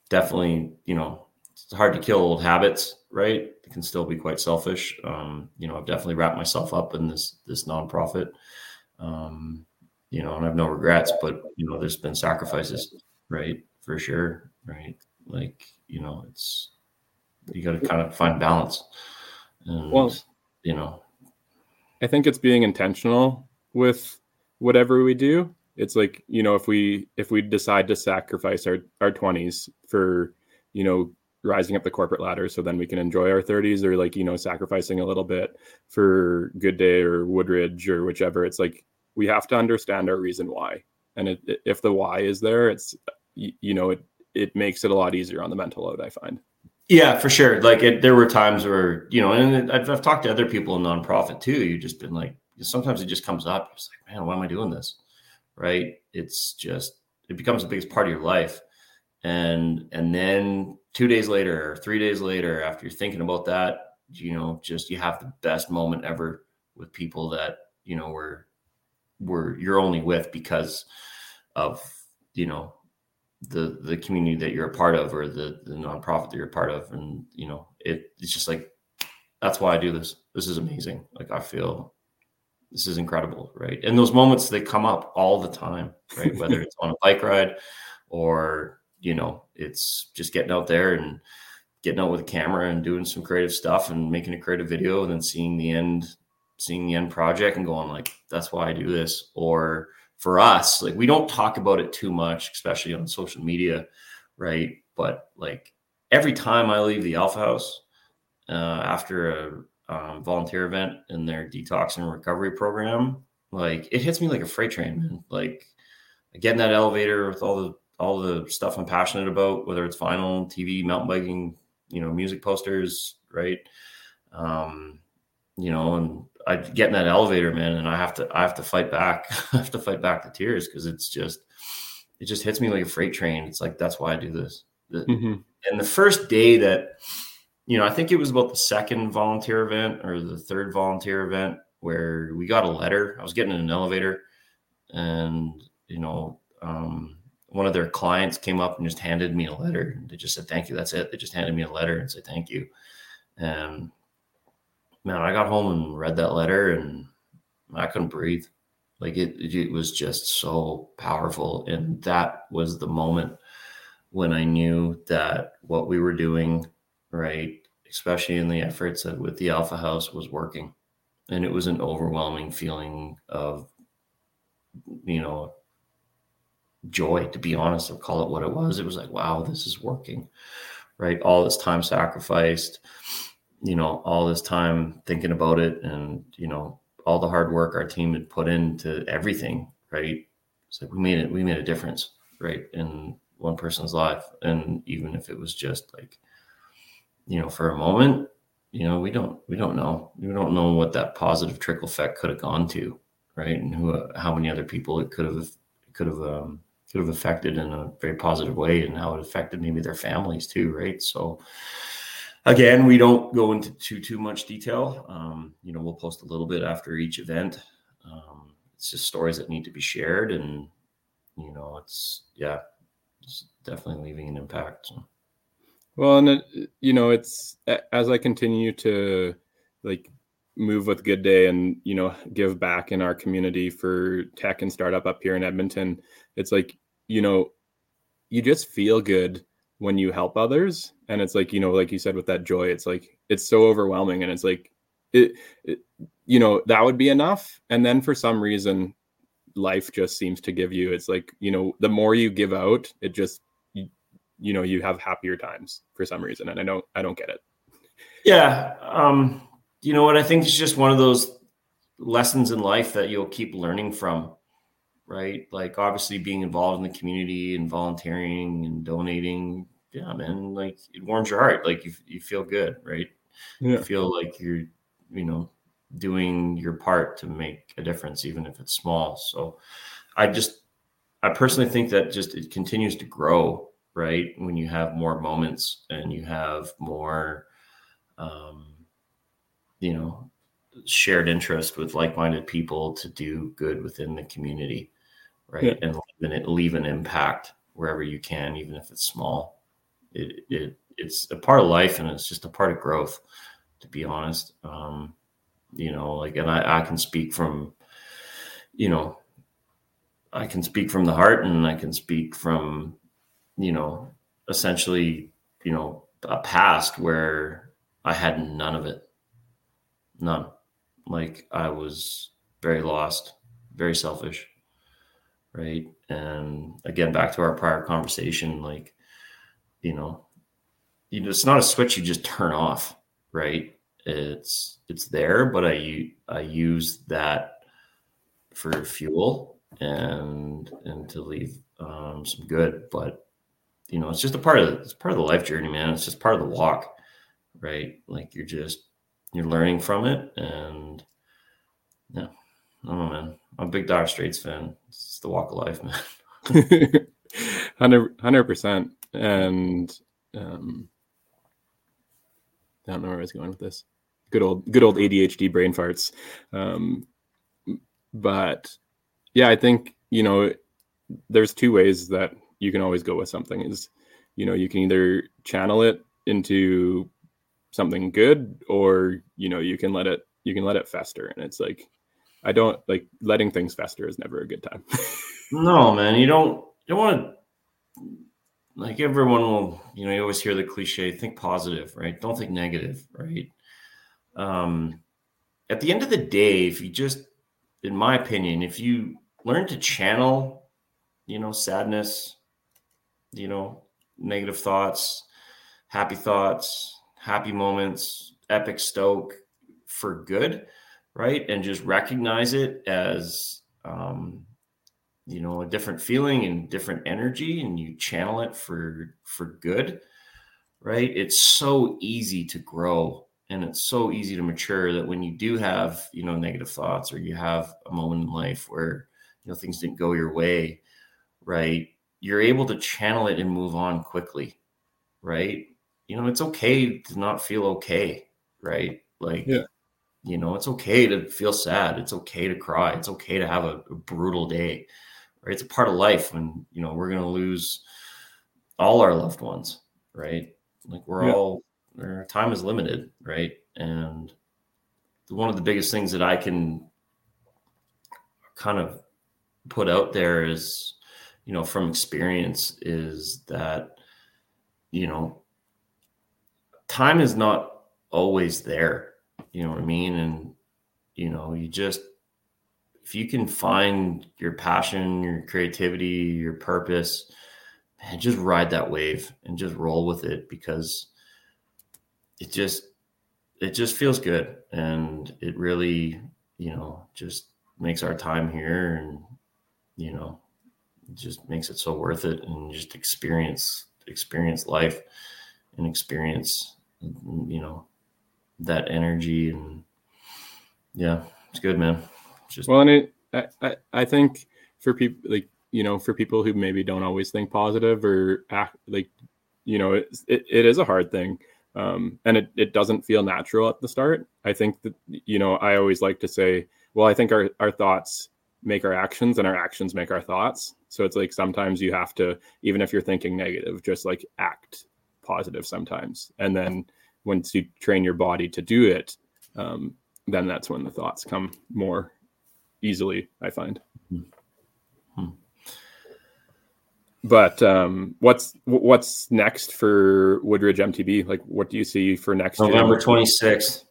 [SPEAKER 2] definitely, you know, it's hard to kill old habits, right? It can still be quite selfish. Um, you know, I've definitely wrapped myself up in this this nonprofit. Um, you know, and I have no regrets, but you know, there's been sacrifices, right? For sure, right? Like, you know, it's you got to kind of find balance. And, well, you know,
[SPEAKER 1] I think it's being intentional with whatever we do. It's like, you know, if we if we decide to sacrifice our our 20s for, you know, rising up the corporate ladder so then we can enjoy our 30s or like you know sacrificing a little bit for good day or woodridge or whichever it's like we have to understand our reason why. And it, if the why is there it's you, you know it it makes it a lot easier on the mental load i find
[SPEAKER 2] yeah for sure. Like it, there were times where you know and I've, I've talked to other people in nonprofit too you've just been like sometimes it just comes up it's like man why am i doing this? Right? It's just it becomes the biggest part of your life. And and then two days later or three days later after you're thinking about that you know just you have the best moment ever with people that you know were were you're only with because of you know the the community that you're a part of or the the nonprofit that you're a part of. And you know it it's just like that's why I do this. This is amazing. Like I feel this is incredible right? And those moments they come up all the time right? Whether it's on a bike ride or you know, it's just getting out there and getting out with a camera and doing some creative stuff and making a creative video and then seeing the end, seeing the end project and going like, that's why I do this. Or for us, like we don't talk about it too much, especially on social media, right? But like every time I leave the Alpha House uh, after a um, volunteer event in their detox and recovery program, like it hits me like a freight train, man. Like I get in that elevator with all the all the stuff I'm passionate about, whether it's vinyl, TV, mountain biking, you know, music posters, right? Um, you know, and I get in that elevator, man, and I have to, I have to fight back. I have to fight back the tears because it's just, it just hits me like a freight train. It's like that's why I do this. Mm-hmm. And the first day that, you know, I think it was about the second volunteer event or the third volunteer event where we got a letter. I was getting in an elevator, and you know, um, one of their clients came up and just handed me a letter. They just said, thank you. That's it. They just handed me a letter and said, thank you. And man, I got home and read that letter and I couldn't breathe. Like it, it was just so powerful. And that was the moment when I knew that what we were doing, right, especially in the efforts that with the Alpha House, was working. And it was an overwhelming feeling of, you know, joy, to be honest. I'll call it what it was. It was like, wow, this is working, right? All this time sacrificed, you know, all this time thinking about it and, you know, all the hard work our team had put into everything, right? It's like we made it, we made a difference, right? In one person's life. And even if it was just like, you know, for a moment, you know, we don't, we don't know, we don't know what that positive trickle effect could have gone to, right? And who, how many other people it could have, could have um, could have affected in a very positive way and how it affected maybe their families too, right? So again, we don't go into too too much detail. Um, you know, we'll post a little bit after each event. Um, it's just stories that need to be shared, and you know, it's yeah, it's definitely leaving an impact. So.
[SPEAKER 1] Well, and it, you know, it's as I continue to like move with Good Day and you know give back in our community for tech and startup up here in Edmonton. It's like you know, you just feel good when you help others. And it's like, you know, like you said with that joy, it's like, it's so overwhelming. And it's like, it, it you know, that would be enough. And then for some reason, life just seems to give you, it's like, you know, the more you give out, it just, you, you know, you have happier times for some reason. And I don't, I don't get it.
[SPEAKER 2] Yeah. Um, you know what? I think it's just one of those lessons in life that you'll keep learning from right? Like obviously being involved in the community and volunteering and donating. Yeah, man, like it warms your heart. Like you, you feel good, right? Yeah. You feel like you're, you know, doing your part to make a difference, even if it's small. So I just, I personally think that just it continues to grow, right? When you have more moments and you have more, um, you know, shared interest with like-minded people to do good within the community right? Yeah. And leave an, it leave an impact wherever you can, even if it's small. It, it it's a part of life and it's just a part of growth, to be honest. Um, you know, like, and I, I can speak from, you know, I can speak from the heart and I can speak from, you know, essentially, you know, a past where I had none of it. None. Like I was very lost, very selfish right and again back to our prior conversation like you know you know, it's not a switch you just turn off, right? It's it's there, but I I use that for fuel and and to leave um, some good. But you know, it's just a part of it's part of the life journey, man. It's just part of the walk, right? Like you're just you're learning from it, and yeah, I don't know, man. I'm a big Dire Straits fan. It's the walk of life, man.
[SPEAKER 1] Hundred percent, and um, I don't know where I was going with this. Good old, good old ADHD brain farts. Um, but yeah, I think you know, there's two ways that you can always go with something. Is you know, you can either channel it into something good, or you know, you can let it you can let it fester. And it's like, I don't like letting things fester is never a good time.
[SPEAKER 2] no, man, you don't you don't want to like everyone will, you know, you always hear the cliche, think positive, right? Don't think negative, right? Um, at the end of the day, if you just, in my opinion, if you learn to channel, you know, sadness, you know, negative thoughts, happy thoughts, happy moments, epic stoke for good, right? And just recognize it as, um, you know a different feeling and different energy and you channel it for for good right? It's so easy to grow and it's so easy to mature that when you do have you know negative thoughts or you have a moment in life where you know things didn't go your way right you're able to channel it and move on quickly right? You know it's okay to not feel okay right? Like yeah. you know it's okay to feel sad. It's okay to cry. It's okay to have a, a brutal day right? It's a part of life when, you know, we're going to lose all our loved ones, right? Like we're yeah. all, our time is limited, right? And one of the biggest things that I can kind of put out there is, you know, from experience is that, you know, time is not always there. You know what I mean? And, you know, you just, if you can find your passion, your creativity, your purpose, man, just ride that wave and just roll with it because it just it just feels good. And it really, you know, just makes our time here and you know, just makes it so worth it and just experience experience life and experience you know that energy and yeah, it's good, man
[SPEAKER 1] just well, and it, I, I think for people like you know for people who maybe don't always think positive or act like you know it, it, it is a hard thing. Um, and it, it doesn't feel natural at the start. I think that you know i always like to say well i think our, our thoughts make our actions and our actions make our thoughts. So it's like sometimes you have to even if you're thinking negative just like act positive sometimes. And then once you train your body to do it um, then that's when the thoughts come more easily. I find. Hmm. But um, what's what's next for Woodridge MTB? Like, what do you see for next
[SPEAKER 2] November twenty sixth?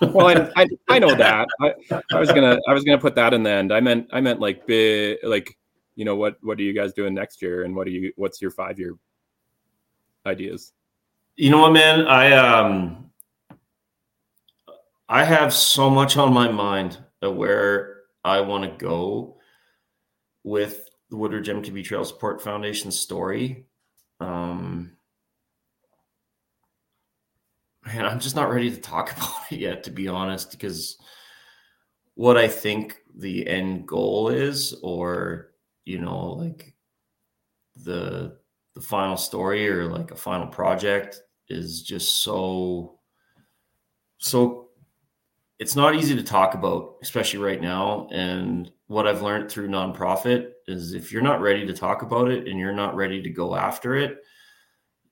[SPEAKER 1] well, I, I, I know that. I, I was gonna I was gonna put that in the end. I meant I meant like big like you know what what are you guys doing next year and what are you what's your five year ideas?
[SPEAKER 2] You know what, man? I um I have so much on my mind where I want to go with the Woodridge MTB Trail Support Foundation story. Um, I'm just not ready to talk about it yet, to be honest, because what I think the end goal is, or you know, like the the final story or like a final project is just so so it's not easy to talk about, especially right now. And what I've learned through nonprofit is if you're not ready to talk about it and you're not ready to go after it,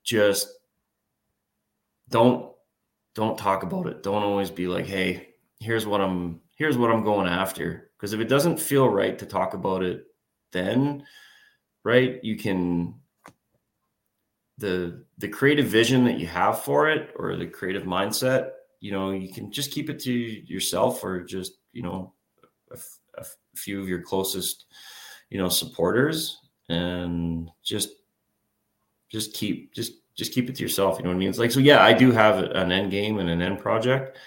[SPEAKER 2] just don't don't talk about it. Don't always be like, "Hey, here's what I'm here's what I'm going after." Because if it doesn't feel right to talk about it, then right, you can the the creative vision that you have for it or the creative mindset you know, you can just keep it to yourself or just, you know, a, a few of your closest, you know, supporters and just, just keep, just just keep it to yourself. You know what I mean? It's like, so yeah, I do have an end game and an end project,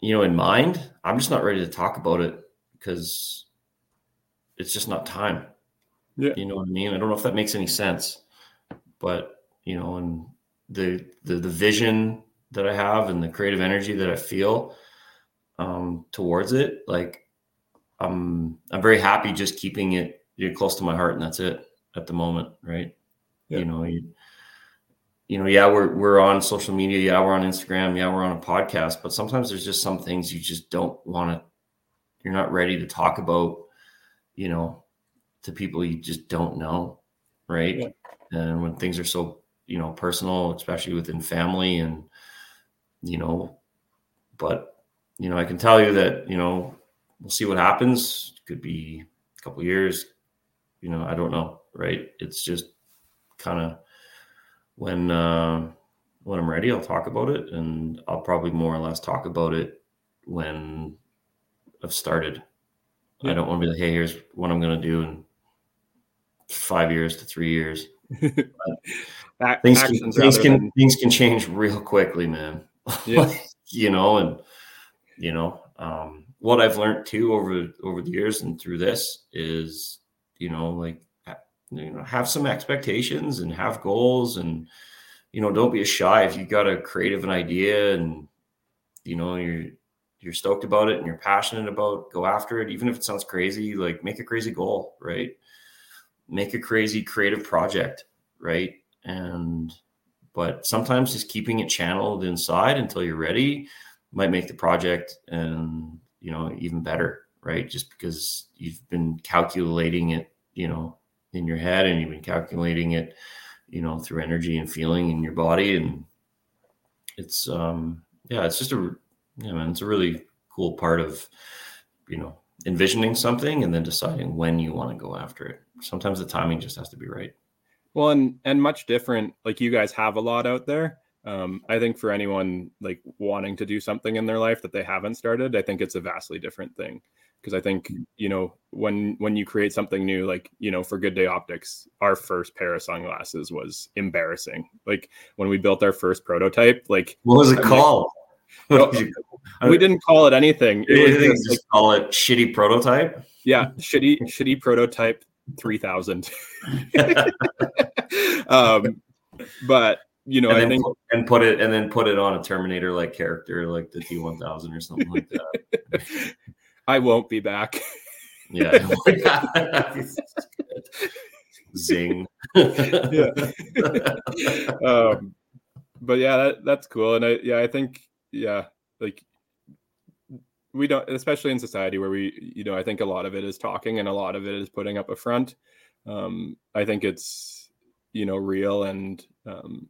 [SPEAKER 2] you know, in mind. I'm just not ready to talk about it because it's just not time.
[SPEAKER 1] Yeah.
[SPEAKER 2] You know what I mean? I don't know if that makes any sense, but you know, and the the the vision that I have and the creative energy that I feel um towards it, like I'm I'm very happy just keeping it you know, close to my heart and that's it at the moment, right? Yeah. You know, you, you know, yeah, we're we're on social media, yeah, we're on Instagram, yeah, we're on a podcast, but sometimes there's just some things you just don't want to you're not ready to talk about, you know, to people you just don't know, right? Yeah. And when things are so, you know, personal, especially within family and you know, but you know, I can tell you that, you know, we'll see what happens. Could be a couple years, you know, I don't know, right? It's just kind of when uh, when I'm ready, I'll talk about it, and I'll probably more or less talk about it when I've started. Yeah. I don't want to be like, hey, here's what I'm going to do in five years to three years. things, can, things can than... things can change real quickly, man. Yeah. you know, and you know, um, what I've learned too over over the years and through this is, you know, like you know have some expectations and have goals and you know don't be shy. If you got a creative an idea and you know you're you're stoked about it and you're passionate about go after it. Even if it sounds crazy like make a crazy goal right? Make a crazy creative project right? And but sometimes just keeping it channeled inside until you're ready might make the project and you know even better right just because you've been calculating it you know in your head and you've been calculating it, you know, through energy and feeling in your body. And it's, um, yeah, it's just a, yeah, man, it's a really cool part of, you know, envisioning something and then deciding when you want to go after it. Sometimes the timing just has to be right.
[SPEAKER 1] Well, and, and much different, like you guys have a lot out there. Um, I think for anyone like wanting to do something in their life that they haven't started, I think it's a vastly different thing because I think mm. you know when when you create something new, like you know for Good Day Optics, our first pair of sunglasses was embarrassing. Like when we built our first prototype, like
[SPEAKER 2] what was it I called?
[SPEAKER 1] We didn't call it anything.
[SPEAKER 2] It was just, like, call it shitty prototype.
[SPEAKER 1] Yeah, shitty shitty prototype three thousand. um, but you know,
[SPEAKER 2] and
[SPEAKER 1] I think
[SPEAKER 2] put, and put it and then put it on a Terminator like character, like the T one thousand or something like that.
[SPEAKER 1] I won't be back.
[SPEAKER 2] yeah. Zing. yeah.
[SPEAKER 1] um, but yeah, that, that's cool. And I, yeah, I think, yeah, like we don't, especially in society where we, you know, I think a lot of it is talking and a lot of it is putting up a front. Um, I think it's, you know, real and um,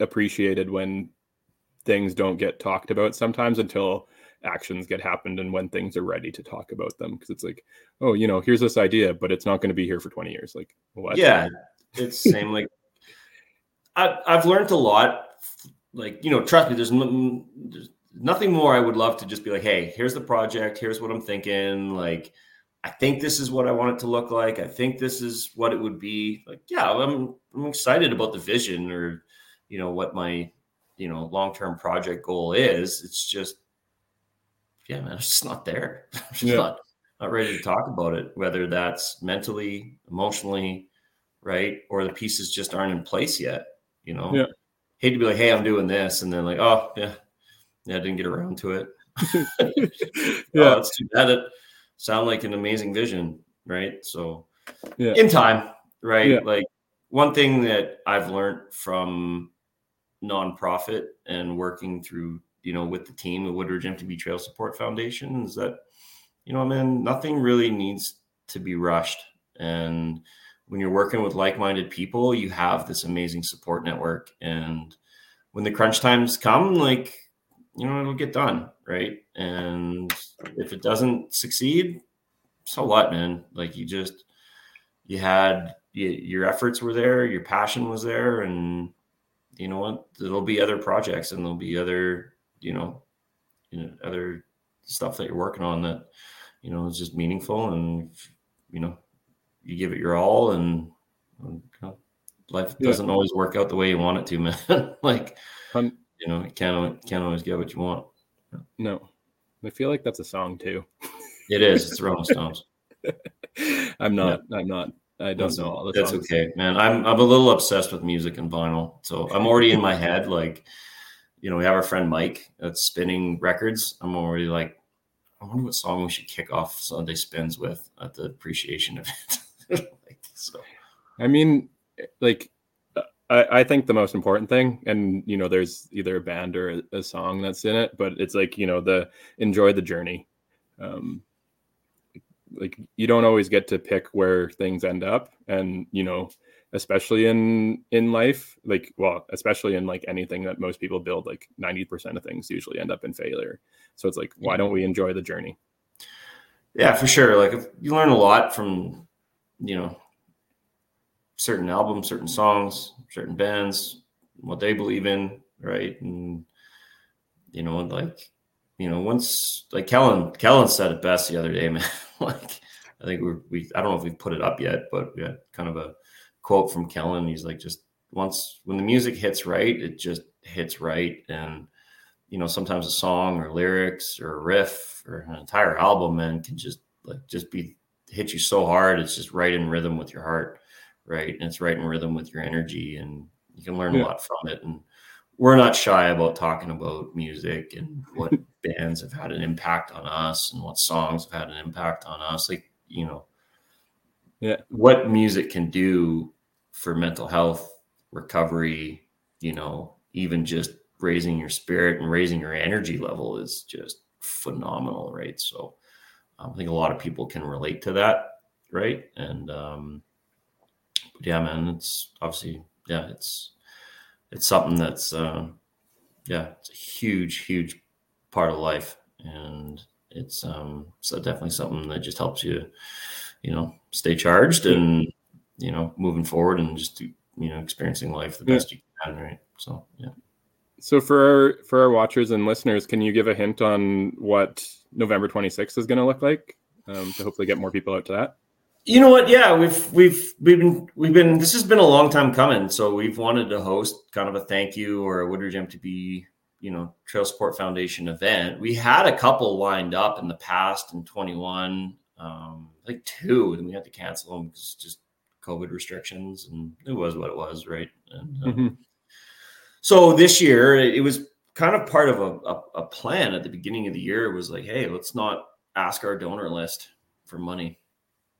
[SPEAKER 1] appreciated when things don't get talked about sometimes until actions get happened and when things are ready to talk about them. Because it's like oh you know here's this idea but it's not going to be here for 20 years. Like
[SPEAKER 2] what? Yeah it's same like I, i've learned a lot like you know trust me there's, there's nothing more i would love to just be like hey here's the project here's what i'm thinking like i think this is what i want it to look like i think this is what it would be like yeah i'm i'm excited about the vision or you know what my you know long-term project goal is it's just yeah, man, it's just not there. just yeah. not, not ready to talk about it, whether that's mentally, emotionally, right? Or the pieces just aren't in place yet, you know?
[SPEAKER 1] Yeah.
[SPEAKER 2] Hate to be like, hey, I'm doing this. And then like, oh, yeah, yeah, I didn't get around to it. Oh, yeah. Oh, too bad. It sound like an amazing vision, right? So yeah. in time, right? Yeah. Like one thing that I've learned from nonprofit and working through you know, with the team, at Woodridge MTB Trail Support Foundation, is that, you know, I mean, nothing really needs to be rushed. And when you're working with like-minded people, you have this amazing support network. And when the crunch times come, like, you know, it'll get done, right? And if it doesn't succeed, so what, man? Like you just you had you, your efforts were there, your passion was there, and you know what? There'll be other projects and there'll be other you know, you know, other stuff that you're working on that, you know, is just meaningful and, you know, you give it your all and, you know, life doesn't yeah. always work out the way you want it to, man. like, you know, you can't can't always get what you want.
[SPEAKER 1] No, I feel like that's a song too.
[SPEAKER 2] It is. It's Rolling Stones.
[SPEAKER 1] I'm not. Yeah. I'm not. I don't
[SPEAKER 2] that's,
[SPEAKER 1] know all the
[SPEAKER 2] That's songs. okay, man. I'm I'm a little obsessed with music and vinyl, so I'm already in my head. Like, you know, we have our friend Mike that's spinning records. I'm already like, I wonder what song we should kick off Sunday spins with at the appreciation event. like,
[SPEAKER 1] so, I mean, like I, I, think the most important thing, and you know, there's either a band or a, a, song that's in it, but it's like you know, the enjoy the journey. Um, like you don't always get to pick where things end up, and you know, especially in in life, like well, especially in like anything that most people build, like ninety percent of things usually end up in failure. So it's like, why don't we enjoy the journey?
[SPEAKER 2] Yeah, for sure. Like you learn a lot from, you know, certain albums, certain songs, certain bands, what they believe in, right? And you know, like you know, once like Kellen, Kellen said it best the other day, man. like I think we we I don't know if we've put it up yet, but we had kind of a quote from Kellen. He's like, just once when the music hits right, it just hits right, and you know, sometimes a song or lyrics or a riff or an entire album, man, can just like just be hit you so hard. It's just right in rhythm with your heart right? And it's right in rhythm with your energy, and you can learn yeah. a lot from it. And we're not shy about talking about music and what bands have had an impact on us and what songs have had an impact on us. Like, you know,
[SPEAKER 1] yeah,
[SPEAKER 2] what music can do for mental health, recovery, you know, even just raising your spirit and raising your energy level is just phenomenal, right? So um, I think a lot of people can relate to that, right? And um, yeah, man, it's obviously yeah, it's it's something that's uh, yeah, it's a huge, huge part of life, and it's um, so definitely something that just helps you, you know, stay charged and you know moving forward and just you know experiencing life the yeah. best you can, right? So yeah.
[SPEAKER 1] So for our for our watchers and listeners, can you give a hint on what November 26th is going to look like um, to hopefully get more people out to that?
[SPEAKER 2] You know what? Yeah, we've we've we've been we've been. This has been a long time coming. So we've wanted to host kind of a thank you or a Woodridge MTB, you know, Trail Support Foundation event. We had a couple lined up in the past in 21, um, like two, and we had to cancel them because just COVID restrictions, and it was what it was, right? And um, mm-hmm. so this year, it was kind of part of a, a, a plan at the beginning of the year. It was like, hey, let's not ask our donor list for money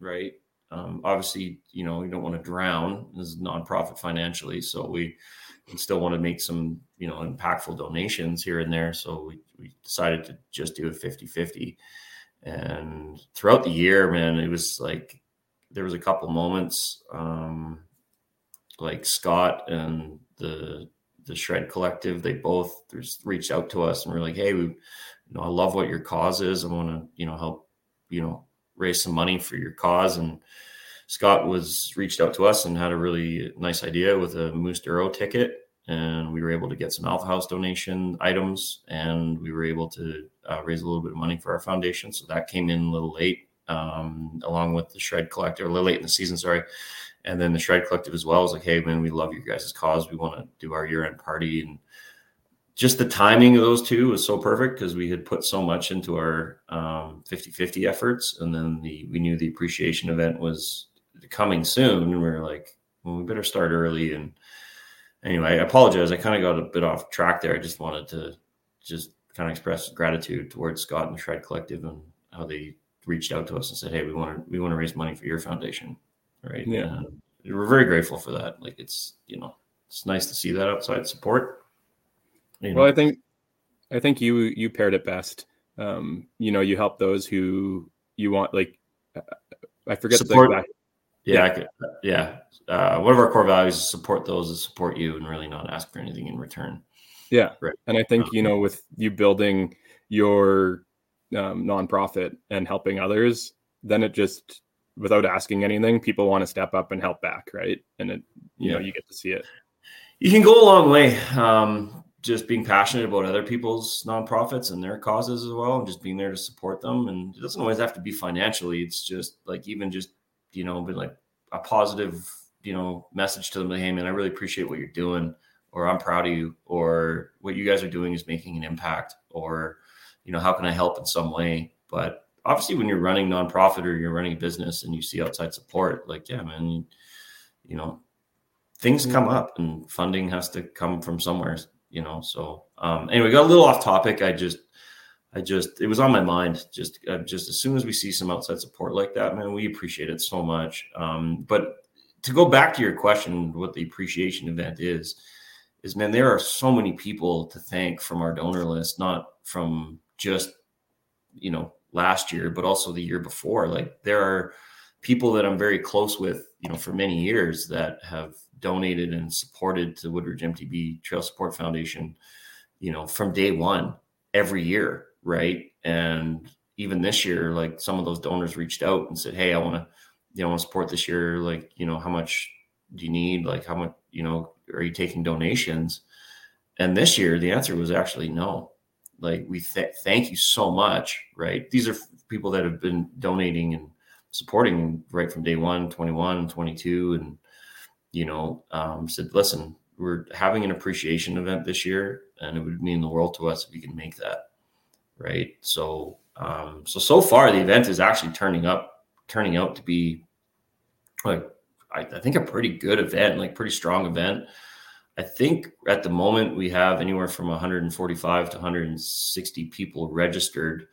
[SPEAKER 2] right? Um, obviously, you know, we don't want to drown as a nonprofit financially, so we, we still want to make some, you know, impactful donations here and there. So we, we decided to just do a 50 50. And throughout the year, man, it was like there was a couple moments, um, like Scott and the the Shred Collective, they both reached out to us and we're like, hey, we, you know, I love what your cause is. I want to, you know, help, you know, raise some money for your cause. And Scott was reached out to us and had a really nice idea with a Moose Duro ticket. And we were able to get some Alpha House donation items and we were able to uh, raise a little bit of money for our foundation. So that came in a little late, um, along with the Shred Collective, a little late in the season, sorry. And then the Shred Collective as well was like, hey, man, we love your guys' cause. We want to do our year end party. And just the timing of those two was so perfect because we had put so much into our um, 50-50 efforts and then the we knew the appreciation event was coming soon and we were like well we better start early. And anyway i apologize. I kind of got a bit off track there. I just wanted to just kind of express gratitude towards scott and shred collective and how they reached out to us and said hey we want to we want to raise money for your foundation. Right?
[SPEAKER 1] Yeah. And
[SPEAKER 2] we're very grateful for that. Like it's you know it's nice to see that outside support
[SPEAKER 1] you know? Well, I think I think you you paired it best. Um, you know, you help those who you want. Like, I forget
[SPEAKER 2] support. The yeah, yeah. Uh, one of our core values is support those that support you, and really not ask for anything in return.
[SPEAKER 1] Yeah, right. And I think you know, with you building your um, nonprofit and helping others, then it just without asking anything, people want to step up and help back, right? And it, you yeah. know, you get to see it.
[SPEAKER 2] You can go a long way. Um, just being passionate about other people's nonprofits and their causes as well, and just being there to support them. And it doesn't always have to be financially. It's just like even just you know, been like a positive you know, message to them, like, hey man, I really appreciate what you're doing, or I'm proud of you, or what you guys are doing is making an impact, or you know, how can I help in some way? But obviously, when you're running nonprofit or you're running a business and you see outside support, like, yeah, man, you, know, things come up and funding has to come from somewhere, you know. So um anyway, got a little off topic. I just I just it was on my mind. Just uh, just as soon as we see some outside support like that, man, we appreciate it so much. Um, but to go back to your question, what the appreciation event is, is man, there are so many people to thank from our donor list, not from just you know last year, but also the year before. Like there are people that I'm very close with, you know, for many years that have donated and supported to Woodridge MTB Trail Support Foundation, you know, from day one every year right? And even this year, like some of those donors reached out and said, "Hey, I want to, you know, want to support this year. Like, you know, how much do you need? Like, how much, you know, are you taking donations?" And this year, the answer was actually no. Like, we th- thank you so much, right? These are people that have been donating and supporting right from day one, 21, 22, and you know, um, said, "Listen, we're having an appreciation event this year, and it would mean the world to us if we can make that." right? So um, so so far the event is actually turning up, turning out to be like I, I think a pretty good event, like pretty strong event. I think at the moment we have anywhere from 145 to 160 people registered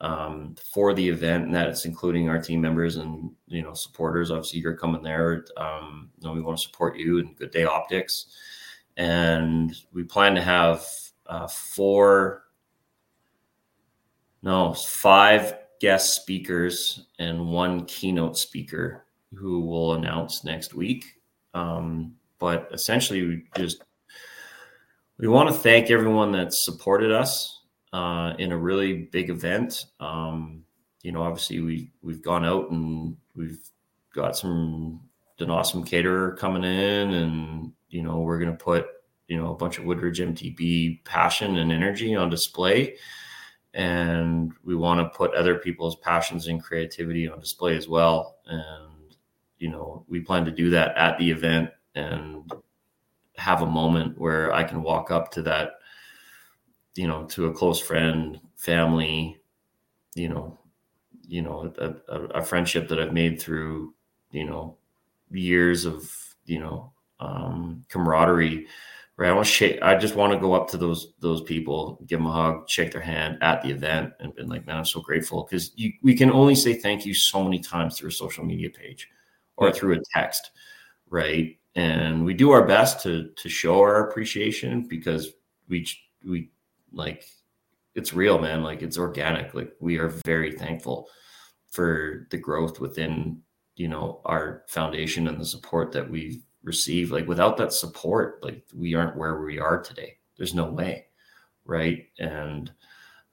[SPEAKER 2] um, for the event, and that it's including our team members and you know supporters. Obviously, you're coming there. Um, you know, we want to support you and Good Day Optics, and we plan to have uh, four no, five guest speakers and one keynote speaker who will announce next week. Um, but essentially, we just we want to thank everyone that supported us uh, in a really big event. Um, you know, obviously we we've gone out and we've got some an awesome caterer coming in, and you know we're going to put you know a bunch of Woodridge MTB passion and energy on display and we want to put other people's passions and creativity on display as well and you know we plan to do that at the event and have a moment where i can walk up to that you know to a close friend family you know you know a, a, a friendship that i've made through you know years of you know um, camaraderie right? I want to shake. I just want to go up to those those people, give them a hug, shake their hand at the event, and been like, man, I'm so grateful because we can only say thank you so many times through a social media page or yeah. through a text, right? And we do our best to to show our appreciation because we we like it's real, man. Like it's organic. Like we are very thankful for the growth within you know our foundation and the support that we've receive like without that support like we aren't where we are today there's no way right and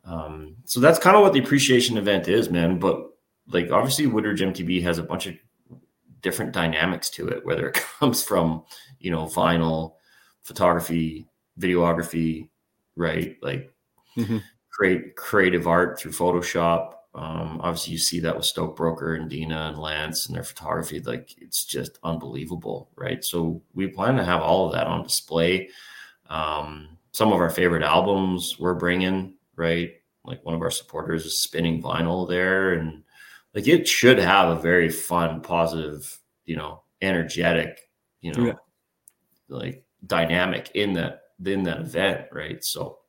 [SPEAKER 2] um, so that's kind of what the appreciation event is man but like obviously woodridge mtb has a bunch of different dynamics to it whether it comes from you know vinyl photography videography right like mm-hmm. create creative art through photoshop um, obviously, you see that with Stoke Broker and Dina and Lance and their photography. Like it's just unbelievable, right? So we plan to have all of that on display. Um, some of our favorite albums we're bringing, right? Like one of our supporters is spinning vinyl there, and like it should have a very fun, positive, you know, energetic, you know, yeah. like dynamic in that in that event, right? So,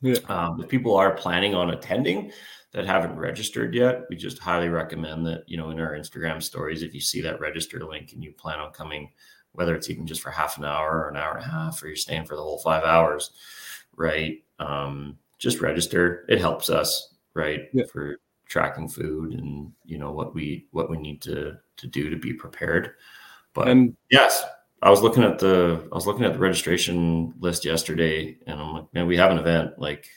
[SPEAKER 2] yeah. um, if people are planning on attending, that haven't registered yet, we just highly recommend that, you know, in our Instagram stories, if you see that register link and you plan on coming, whether it's even just for half an hour or an hour and a half, or you're staying for the whole five hours, right? Um, just register. It helps us, right? Yeah. For tracking food and you know what we what we need to to do to be prepared. But and yes, I was looking at the I was looking at the registration list yesterday and I'm like, man, we have an event like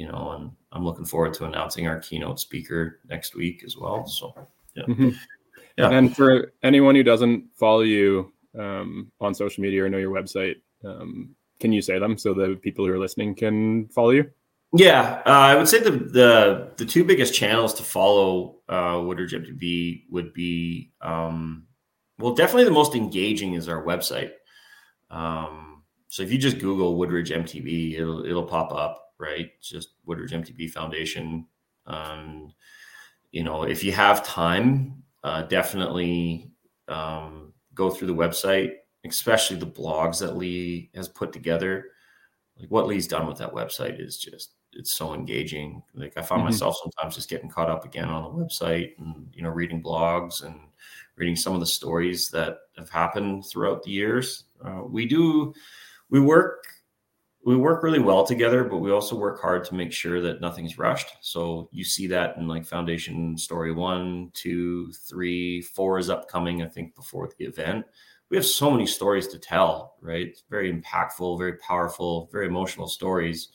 [SPEAKER 2] you know, and I'm looking forward to announcing our keynote speaker next week as well. So, yeah. Mm-hmm.
[SPEAKER 1] Yeah. And for anyone who doesn't follow you um, on social media or know your website, um, can you say them so the people who are listening can follow you?
[SPEAKER 2] Yeah, uh, I would say the, the the two biggest channels to follow uh, Woodridge MTB would be um, Well, definitely the most engaging is our website. Um, so if you just Google Woodridge MTB, it'll it'll pop up, right? Just Woodridge MTB Foundation. Um, you know, if you have time, uh, definitely um, go through the website, especially the blogs that Lee has put together. Like what Lee's done with that website is just it's so engaging. Like I find mm-hmm. myself sometimes just getting caught up again on the website and you know reading blogs and reading some of the stories that have happened throughout the years. Uh, we do we work we work really well together, but we also work hard to make sure that nothing's rushed. So you see that in like foundation story one, two, three, four is upcoming, I think, before the event. We have so many stories to tell, right? It's very impactful, very powerful, very emotional stories,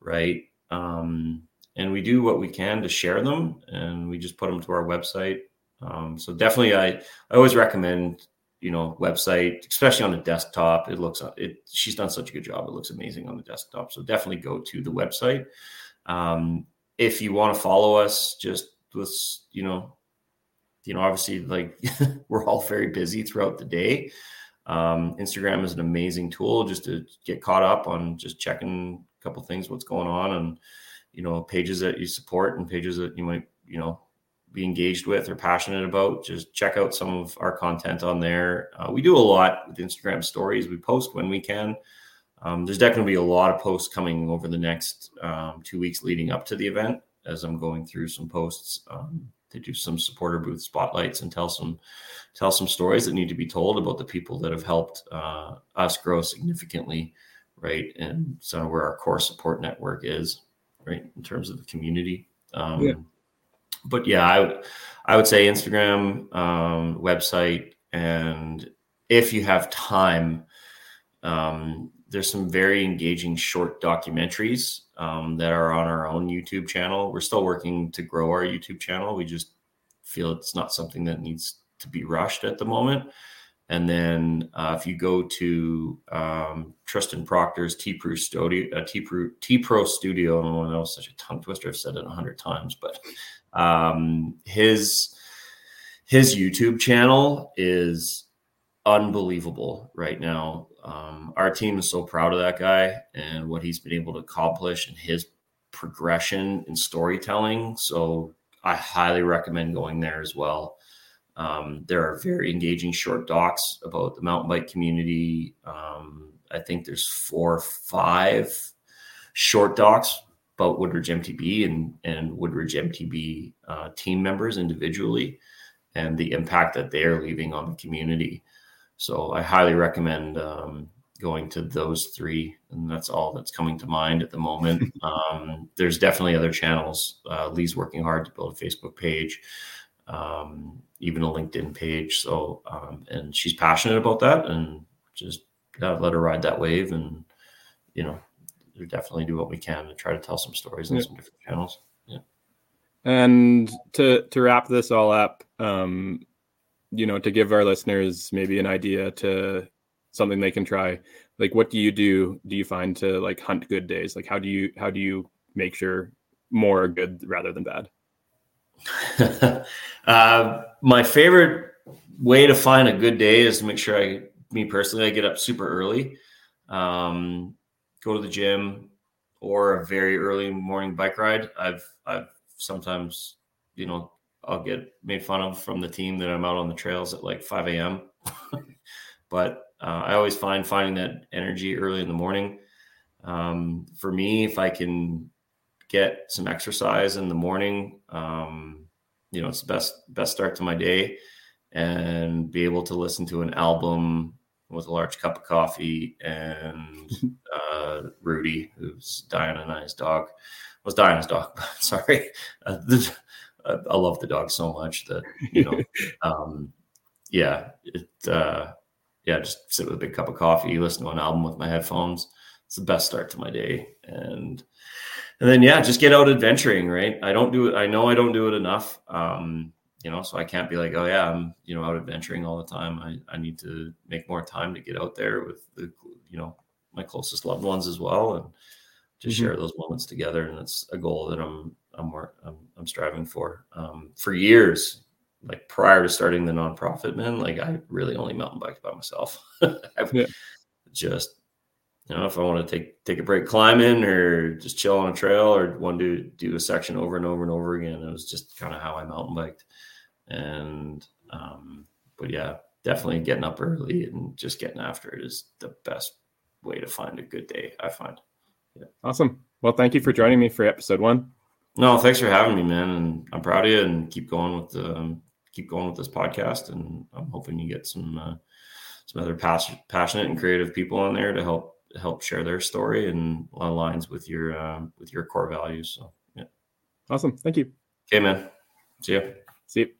[SPEAKER 2] right? Um, and we do what we can to share them and we just put them to our website. Um, so definitely I, I always recommend you know website especially on the desktop. It looks it she's done such a good job. It looks amazing on the desktop. So definitely go to the website. Um, if you want to follow us just with you know you know obviously like we're all very busy throughout the day. Um, instagram is an amazing tool just to get caught up on just checking a couple things what's going on and you know pages that you support and pages that you might you know be engaged with or passionate about, just check out some of our content on there. Uh, we do a lot with Instagram stories. We post when we can. Um, there's definitely a lot of posts coming over the next um, two weeks leading up to the event as I'm going through some posts um, to do some supporter booth spotlights and tell some tell some stories that need to be told about the people that have helped uh, us grow significantly, right? And so where our core support network is, right, in terms of the community. Um, yeah but yeah, I would I would say Instagram, um, website, and if you have time, um, there's some very engaging short documentaries um, that are on our own YouTube channel. We're still working to grow our YouTube channel. We just feel it's not something that needs to be rushed at the moment. And then uh, if you go to um, Tristan Proctor's T Pro Studio, uh, T Pro Studio, I don't know, such a tongue twister. I've said it a hundred times, but um, his his YouTube channel is unbelievable right now. Um, our team is so proud of that guy and what he's been able to accomplish and his progression in storytelling. So I highly recommend going there as well. Um, there are very engaging short docs about the mountain bike community. Um, I think there's four or five short docs about Woodridge MTB and and Woodridge MTB uh, team members individually, and the impact that they are leaving on the community. So I highly recommend um, going to those three, and that's all that's coming to mind at the moment. um, there's definitely other channels. Uh, Lee's working hard to build a Facebook page, um, even a LinkedIn page. So, um, and she's passionate about that, and just yeah, let her ride that wave, and you know, we definitely do what we can to try to tell some stories in yeah. some different channels. Yeah.
[SPEAKER 1] And to to wrap this all up, um, you know, to give our listeners maybe an idea to something they can try. Like, what do you do? Do you find to like hunt good days? Like, how do you how do you make sure more are good rather than bad?
[SPEAKER 2] uh, my favorite way to find a good day is to make sure I, me personally, I get up super early. Um, go to the gym or a very early morning bike ride. I've I've sometimes, you know, I'll get made fun of from the team that I'm out on the trails at like 5 a.m. but uh, I always find finding that energy early in the morning. Um, for me, if I can get some exercise in the morning, um, you know, it's the best best start to my day, and be able to listen to an album with a large cup of coffee and uh, Rudy, who's Diana and I's dog, was Diana's dog. Sorry, uh, the, uh, I love the dog so much that you know, um, yeah, it, uh, yeah, just sit with a big cup of coffee, listen to an album with my headphones. It's the best start to my day, and and then yeah, just get out adventuring. Right, I don't do it. I know I don't do it enough. Um, you know, so I can't be like, oh yeah, I'm you know out adventuring all the time. I I need to make more time to get out there with the you know my closest loved ones as well, and just mm-hmm. share those moments together. And it's a goal that I'm I'm I'm, I'm striving for. Um, for years, like prior to starting the nonprofit, man, like I really only mountain biked by myself. yeah. Just you know, if I want to take take a break climbing or just chill on a trail or want to do a section over and over and over again, it was just kind of how I mountain biked. And um, but yeah, definitely getting up early and just getting after it is the best way to find a good day. I find.
[SPEAKER 1] Yeah. Awesome. Well, thank you for joining me for episode one.
[SPEAKER 2] No, thanks for having me, man. And I'm proud of you. And keep going with the um, keep going with this podcast. And I'm hoping you get some uh, some other pass- passionate and creative people on there to help help share their story and aligns with your um, with your core values. So yeah.
[SPEAKER 1] Awesome. Thank you.
[SPEAKER 2] Okay, man. See you.
[SPEAKER 1] See you.